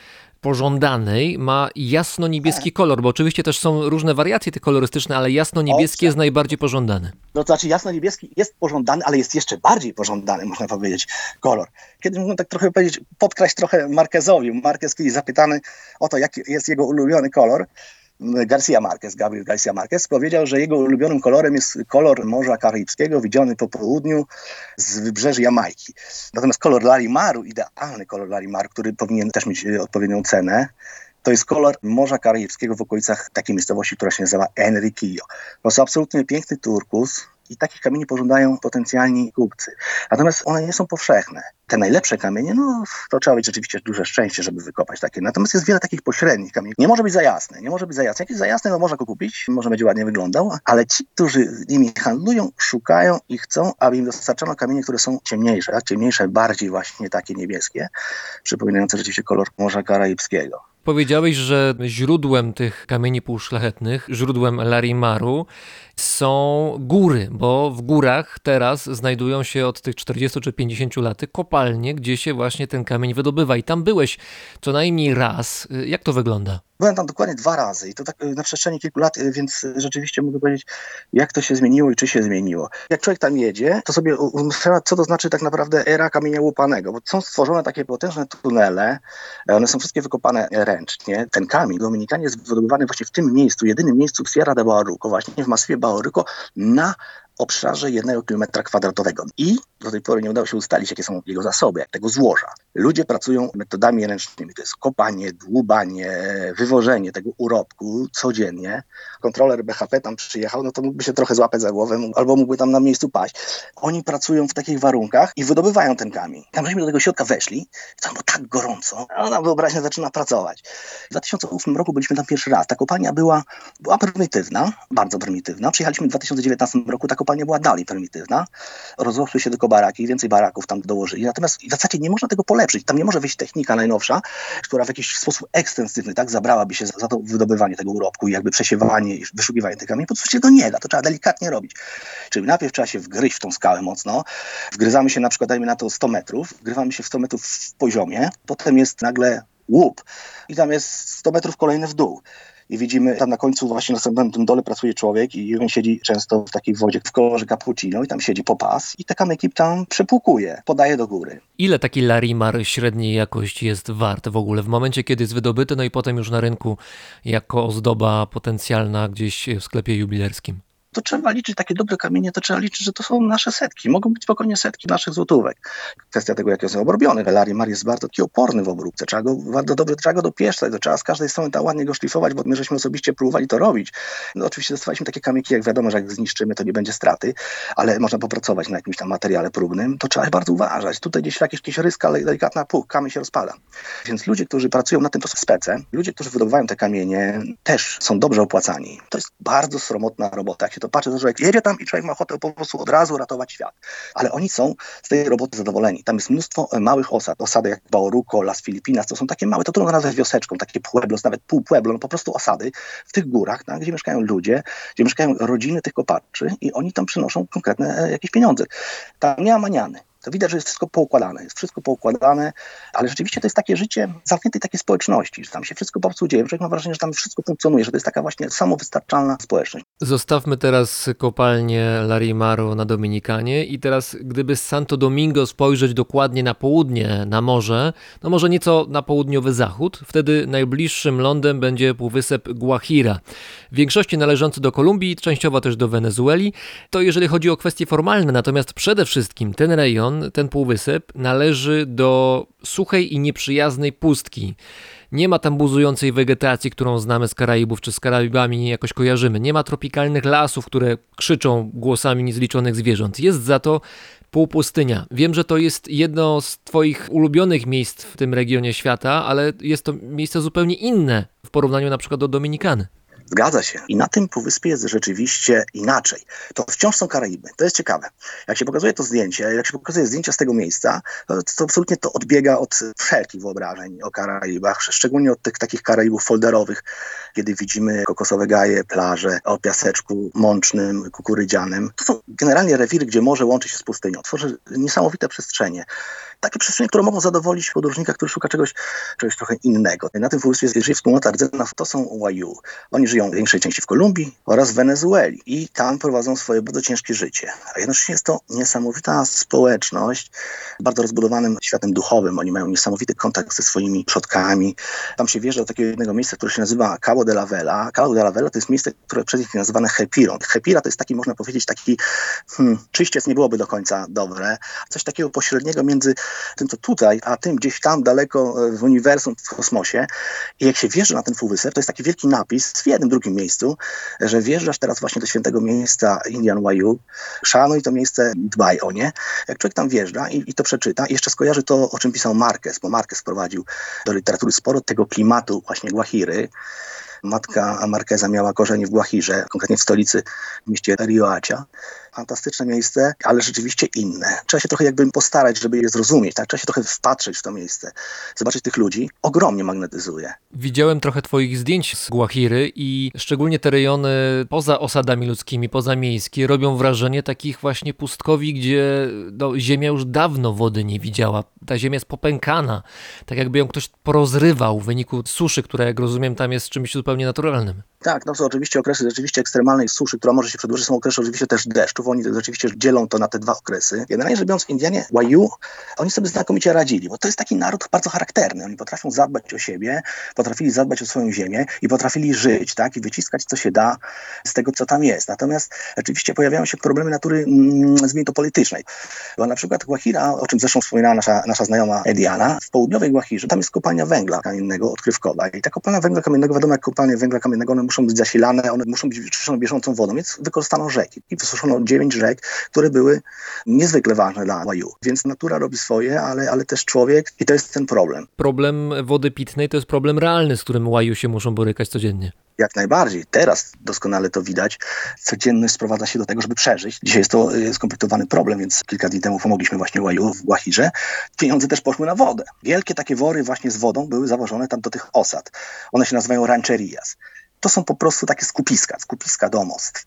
pożądanej ma jasno-niebieski kolor, bo oczywiście też są różne wariacje te kolorystyczne, ale jasno-niebieski jest najbardziej pożądany. No to znaczy jasno-niebieski jest pożądany, ale jest jeszcze bardziej pożądany, można powiedzieć, kolor. Kiedyś mógłbym tak trochę powiedzieć, podkraść trochę Marquezowi. Marquez kiedyś zapytany o to, jaki jest jego ulubiony kolor, Garcia Marquez, Gabriel Garcia Marquez, powiedział, że jego ulubionym kolorem jest kolor Morza Karaibskiego, widziany po południu z wybrzeży Jamajki. Natomiast kolor Larimaru, idealny kolor Larimaru, który powinien też mieć odpowiednią cenę, to jest kolor Morza Karaibskiego w okolicach takiej miejscowości, która się nazywa Enriquillo. To jest absolutnie piękny turkus, i takich kamieni pożądają potencjalni kupcy. Natomiast one nie są powszechne. Te najlepsze kamienie, no to trzeba mieć rzeczywiście duże szczęście, żeby wykopać takie. Natomiast jest wiele takich pośrednich kamieni. Nie może być za jasny, nie może być za jasny. Jak jest za jasny, no można go kupić, może będzie ładnie wyglądał, ale ci, którzy nimi handlują, szukają i chcą, aby im dostarczono kamienie, które są ciemniejsze, a ciemniejsze bardziej właśnie takie niebieskie, przypominające rzeczywiście kolor Morza Karaibskiego. Powiedziałeś, że źródłem tych kamieni półszlachetnych, źródłem Larimaru są góry, bo w górach teraz znajdują się od tych 40 czy 50 lat kopalnie, gdzie się właśnie ten kamień wydobywa. I tam byłeś co najmniej raz. Jak to wygląda? Byłem tam dokładnie dwa razy i to tak na przestrzeni kilku lat, więc rzeczywiście mogę powiedzieć, jak to się zmieniło i czy się zmieniło. Jak człowiek tam jedzie, to sobie umyśla, co to znaczy tak naprawdę era kamienia łupanego, bo są stworzone takie potężne tunele, one są wszystkie wykopane ręcznie. Ten kamień Dominikanie jest wydobywany właśnie w tym miejscu, jedynym miejscu w Sierra de Baoruco, właśnie w masywie Baoruco, na obszarze jednego kilometra kwadratowego. I do tej pory nie udało się ustalić, jakie są jego zasoby, jak tego złoża. Ludzie pracują metodami ręcznymi, to jest kopanie, dłubanie, wywożenie tego urobku codziennie. Kontroler BHP tam przyjechał, no to mógłby się trochę złapać za głowę, albo mógłby tam na miejscu paść. Oni pracują w takich warunkach i wydobywają ten kamień. Tam żeśmy do tego środka weszli i tam było tak gorąco, a ona wyobraźnia zaczyna pracować. W 2008 roku byliśmy tam pierwszy raz. Ta kopalnia była, była prymitywna, bardzo prymitywna. Przyjechaliśmy w 2019 roku, ta kopalnia była dalej prymitywna. Rozrosły się tylko baraki, więcej baraków tam dołożyli. Natomiast w zasadzie nie można tego polepszyć. Tam nie może wyjść technika najnowsza, która w jakiś sposób ekstensywny tak, zabrałaby się za, za to wydobywanie tego urobku i jakby przesiewanie i wyszukiwanie tych kamieni. Po prostu się to nie da. To trzeba delikatnie robić. Czyli najpierw trzeba się wgryźć w tą skałę mocno. Wgryzamy się na przykład, dajmy na to 100 metrów. Wgrywamy się w 100 metrów w poziomie. Potem jest nagle łup i tam jest 100 metrów kolejny w dół. I widzimy tam na końcu, właśnie na samym tym dole pracuje człowiek i on siedzi często w takiej wodzie w kolorze cappuccino i tam siedzi po pas i te kamyki tam przepłukuje, podaje do góry. Ile taki larimar średniej jakości jest wart w ogóle w momencie, kiedy jest wydobyty, no i potem już na rynku jako ozdoba potencjalna gdzieś w sklepie jubilerskim? To trzeba liczyć, takie dobre kamienie, to trzeba liczyć, że to są nasze setki. Mogą być spokojnie setki naszych złotówek. Kwestia tego, jak jest obrobiony. Larimar jest bardzo taki oporny w obróbce. Trzeba go bardzo dobrze, trzeba go dopieszczać. To trzeba z każdej strony tam ładnie go szlifować, bo my żeśmy osobiście próbowali to robić. No oczywiście dostawaliśmy takie kamyki, jak wiadomo, że jak zniszczymy, to nie będzie straty, ale można popracować na jakimś tam materiale próbnym. To trzeba bardzo uważać. Tutaj gdzieś jakieś, jakieś ryska, delikatna puch, kamień się rozpada. Więc ludzie, którzy pracują na tym, to są spece. Ludzie, którzy wydobywają te kamienie, też są dobrze opłacani. To jest bardzo sromotna robota. Jak się to patrzy, to człowiek jedzie tam i człowiek ma ochotę po prostu od razu ratować świat. Ale oni są z tej roboty zadowoleni. Tam jest mnóstwo małych osad. Osady jak Bauruco, Las Filipinas, to są takie małe, to trudno nazwać wioseczką, takie pueblos, nawet pół pueblo, no po prostu osady w tych górach, tak, gdzie mieszkają ludzie, gdzie mieszkają rodziny tych kopaczy i oni tam przynoszą konkretne e, jakieś pieniądze. Tam nie ma maniany to widać, że jest wszystko poukładane. Jest wszystko poukładane, ale rzeczywiście to jest takie życie zamkniętej takiej społeczności, że tam się wszystko po prostu dzieje. Człowiek wrażenie, że tam wszystko funkcjonuje, że to jest taka właśnie samowystarczalna społeczność. Zostawmy teraz kopalnię Larimaro na Dominikanie i teraz gdyby z Santo Domingo spojrzeć dokładnie na południe, na morze, no może nieco na południowy zachód, wtedy najbliższym lądem będzie półwysep Guajira. W większości należący do Kolumbii, częściowo też do Wenezueli. To jeżeli chodzi o kwestie formalne, natomiast przede wszystkim ten rejon ten półwysep należy do suchej i nieprzyjaznej pustki. Nie ma tam buzującej wegetacji, którą znamy z Karaibów czy z Karaibami jakoś kojarzymy. Nie ma tropikalnych lasów, które krzyczą głosami niezliczonych zwierząt. Jest za to półpustynia. Wiem, że to jest jedno z Twoich ulubionych miejsc w tym regionie świata, ale jest to miejsce zupełnie inne w porównaniu na przykład do Dominikany. Zgadza się. I na tym półwyspie jest rzeczywiście inaczej. To wciąż są Karaiby. To jest ciekawe. Jak się pokazuje to zdjęcie, jak się pokazuje zdjęcia z tego miejsca, to, absolutnie to odbiega od wszelkich wyobrażeń o Karaibach, szczególnie od tych takich Karaibów folderowych, kiedy widzimy kokosowe gaje, plaże o piaseczku mącznym, kukurydzianym. To są generalnie rewiry, gdzie morze łączy się z pustynią. Tworzy niesamowite przestrzenie takie przestrzenie, które mogą zadowolić podróżnika, który szuka czegoś, czegoś trochę innego. Na tym półwyspie żyje wspólnota rdzenna, to są Waju. Oni żyją w większej części w Kolumbii oraz w Wenezueli i tam prowadzą swoje bardzo ciężkie życie. A jednocześnie jest to niesamowita społeczność, bardzo rozbudowanym światem duchowym. Oni mają niesamowity kontakt ze swoimi przodkami. Tam się wjeżdża do takiego jednego miejsca, które się nazywa Cabo de la Vela. Cabo de la Vela to jest miejsce, które przez nich nazywane Hepirą. Hepira to jest taki, można powiedzieć, taki hmm, czyściec nie byłoby do końca dobre. Coś takiego pośredniego między tym, co tutaj, a tym gdzieś tam daleko e, w uniwersum, w kosmosie. I jak się wjeżdża na ten półwysep, to jest taki wielki napis w jednym, drugim miejscu, że wjeżdżasz teraz właśnie do świętego miejsca Indian Wayu, szanuj to miejsce, dbaj o nie. Jak człowiek tam wjeżdża i, i to przeczyta, jeszcze skojarzy to, o czym pisał Marquez, bo Marquez wprowadził do literatury sporo tego klimatu właśnie Guajiry, matka Marqueza miała korzenie w Guajirze, konkretnie w stolicy, w mieście Rioacia fantastyczne miejsce, ale rzeczywiście inne. Trzeba się trochę jakby postarać, żeby je zrozumieć, tak? Trzeba się trochę wpatrzeć w to miejsce, zobaczyć tych ludzi. Ogromnie magnetyzuje. Widziałem trochę twoich zdjęć z Guachiry i szczególnie te rejony poza osadami ludzkimi, poza miejskie, robią wrażenie takich właśnie pustkowi, gdzie no, ziemia już dawno wody nie widziała. Ta ziemia jest popękana, tak jakby ją ktoś porozrywał w wyniku suszy, która jak rozumiem tam jest czymś zupełnie naturalnym. Tak, no są oczywiście okresy rzeczywiście ekstremalnej suszy, która może się przedłużyć, są okresy oczywiście też deszczów, oni rzeczywiście dzielą to na te dwa okresy. Generalnie rzecz biorąc, Indianie Wayuu, oni sobie znakomicie radzili, bo to jest taki naród bardzo charakterny, oni potrafią zadbać o siebie, potrafili zadbać o swoją ziemię i potrafili żyć, tak, i wyciskać co się da z tego, co tam jest. Natomiast rzeczywiście pojawiają się problemy natury, mm, nazwijmy to politycznej, bo na przykład Guajira, o czym zresztą wspominała nasza, nasza znajoma Ediana, w południowej Guajirze, tam jest kopalnia węgla kamiennego, odkrywkowa i ta kopalnia węgla kamiennego, wiadomo jak kopalnie węgla kamiennego, one muszą być zasilane, one muszą być czyszczone bieżącą wodą, więc wykorzystano rzeki i wysuszono dziewięć rzek, które były niezwykle ważne dla Waju. Więc natura robi swoje, ale, ale też człowiek i to jest ten problem. Problem wody pitnej to jest problem realny, z którym łaju się muszą borykać codziennie. Jak najbardziej. Teraz doskonale to widać. Codzienność sprowadza się do tego, żeby przeżyć. Dzisiaj jest to y, skomplikowany problem, więc kilka dni temu pomogliśmy właśnie Łaju w Guajirze. Pieniądze też poszły na wodę. Wielkie takie wory właśnie z wodą były zawożone tam do tych osad. One się nazywają rancherias. To są po prostu takie skupiska, skupiska domostw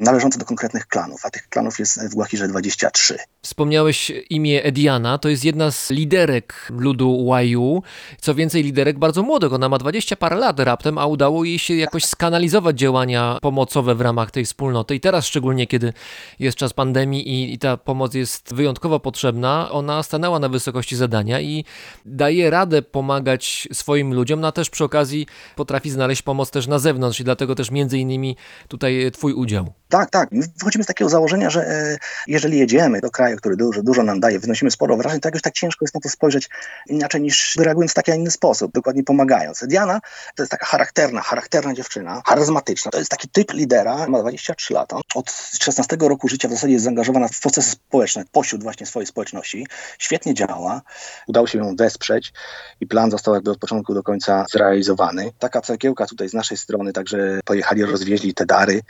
należące do konkretnych klanów, a tych klanów jest w Guajirze 23. Wspomniałeś imię Ediana, to jest jedna z liderek ludu Waju. Co więcej, liderek bardzo młodych, ona ma 20 parę lat raptem, a udało jej się jakoś skanalizować działania pomocowe w ramach tej wspólnoty. I teraz szczególnie, kiedy jest czas pandemii i, i ta pomoc jest wyjątkowo potrzebna, ona stanęła na wysokości zadania i daje radę pomagać swoim ludziom, no a też przy okazji potrafi znaleźć pomoc też na zewnątrz i dlatego też między innymi tutaj twój udział. Tak, tak. My wychodzimy z takiego założenia, że e, jeżeli jedziemy do kraju, który dużo, dużo nam daje, wynosimy sporo wrażeń, to jakoś tak ciężko jest na to spojrzeć inaczej niż reagując w taki, a inny sposób, dokładnie pomagając. Diana to jest taka charakterna, charakterna dziewczyna, charyzmatyczna. To jest taki typ lidera, ma 23 lata. Od 16 roku życia w zasadzie jest zaangażowana w procesy społeczne, pośród właśnie swojej społeczności. Świetnie działa. Udało się ją wesprzeć i plan został jakby od początku do końca zrealizowany. Taka cegiełka tutaj z naszej strony, także pojechali, rozwieźli te dary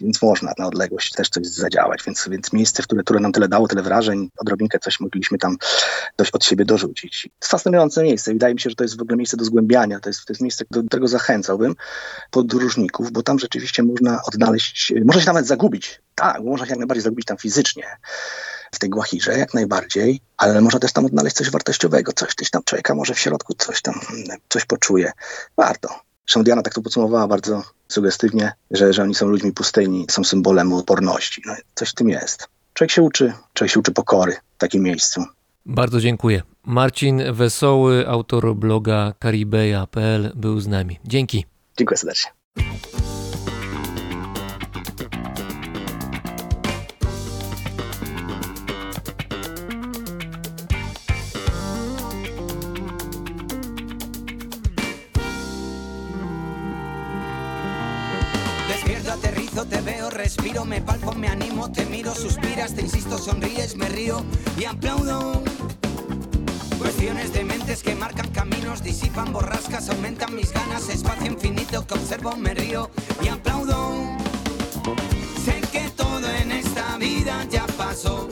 więc można na odległość też coś zadziałać. Więc, więc miejsce, które, które nam tyle dało, tyle wrażeń, odrobinkę coś mogliśmy tam dość od siebie dorzucić. Fascynujące miejsce. Wydaje mi się, że to jest w ogóle miejsce do zgłębiania. To jest, to jest miejsce, do którego zachęcałbym podróżników, bo tam rzeczywiście można odnaleźć, można się nawet zagubić. Tak, można się jak najbardziej zagubić tam fizycznie w tej Głachirze, jak najbardziej, ale można też tam odnaleźć coś wartościowego, coś, coś tam człowieka może w środku coś tam, coś poczuje. Warto. Zresztą Diana tak to podsumowała bardzo sugestywnie, że, że oni są ludźmi pustyni, są symbolem odporności. No, coś w tym jest. Człowiek się uczy, człowiek się uczy pokory w takim miejscu. Bardzo dziękuję. Marcin Wesoły, autor bloga karibeja.pl był z nami. Dzięki. Dziękuję serdecznie. Respiro, me palpo, me animo, te miro, suspiras, te insisto, sonríes, me río y aplaudo. Cuestiones de mentes que marcan caminos, disipan borrascas, aumentan mis ganas, espacio infinito que observo, me río y aplaudo. Sé que todo en esta vida ya pasó,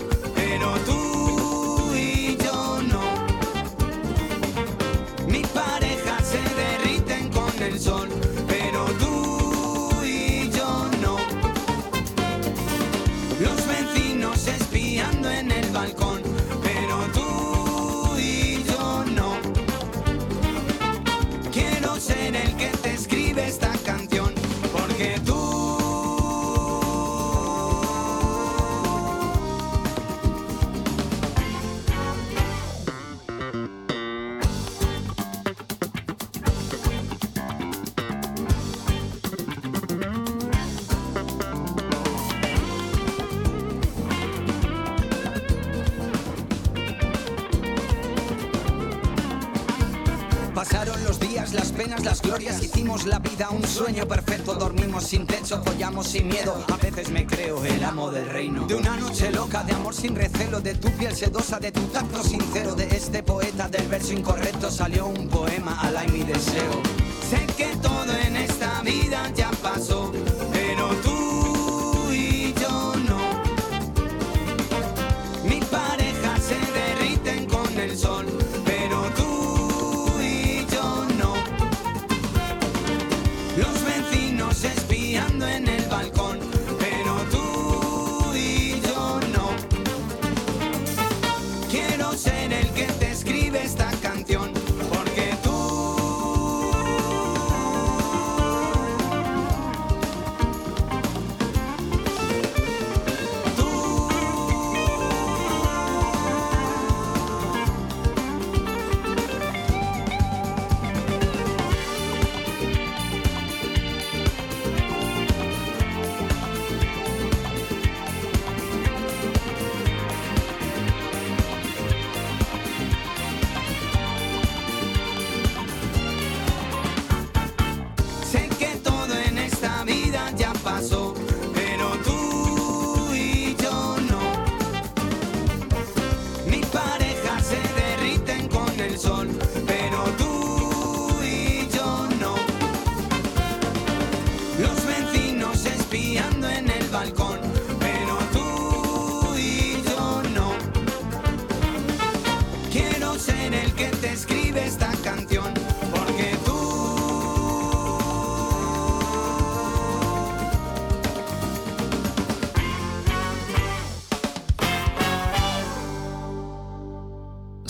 Pasaron los días, las penas, las glorias, hicimos la vida un sueño perfecto, dormimos sin techo, follamos sin miedo, a veces me creo el amo del reino. De una noche loca, de amor sin recelo, de tu piel sedosa, de tu tacto sincero, de este poeta del verso incorrecto salió un poema al mi deseo. Sé que todo en esta vida ya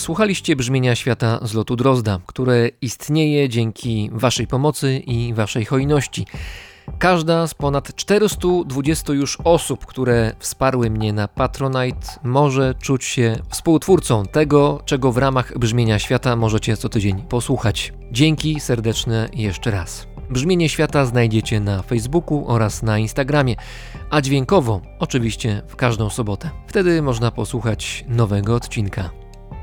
Słuchaliście brzmienia świata z lotu Drozda, które istnieje dzięki Waszej pomocy i Waszej hojności. Każda z ponad 420 już osób, które wsparły mnie na Patronite, może czuć się współtwórcą tego, czego w ramach brzmienia świata możecie co tydzień posłuchać. Dzięki serdeczne jeszcze raz. Brzmienie świata znajdziecie na Facebooku oraz na Instagramie, a dźwiękowo oczywiście w każdą sobotę. Wtedy można posłuchać nowego odcinka.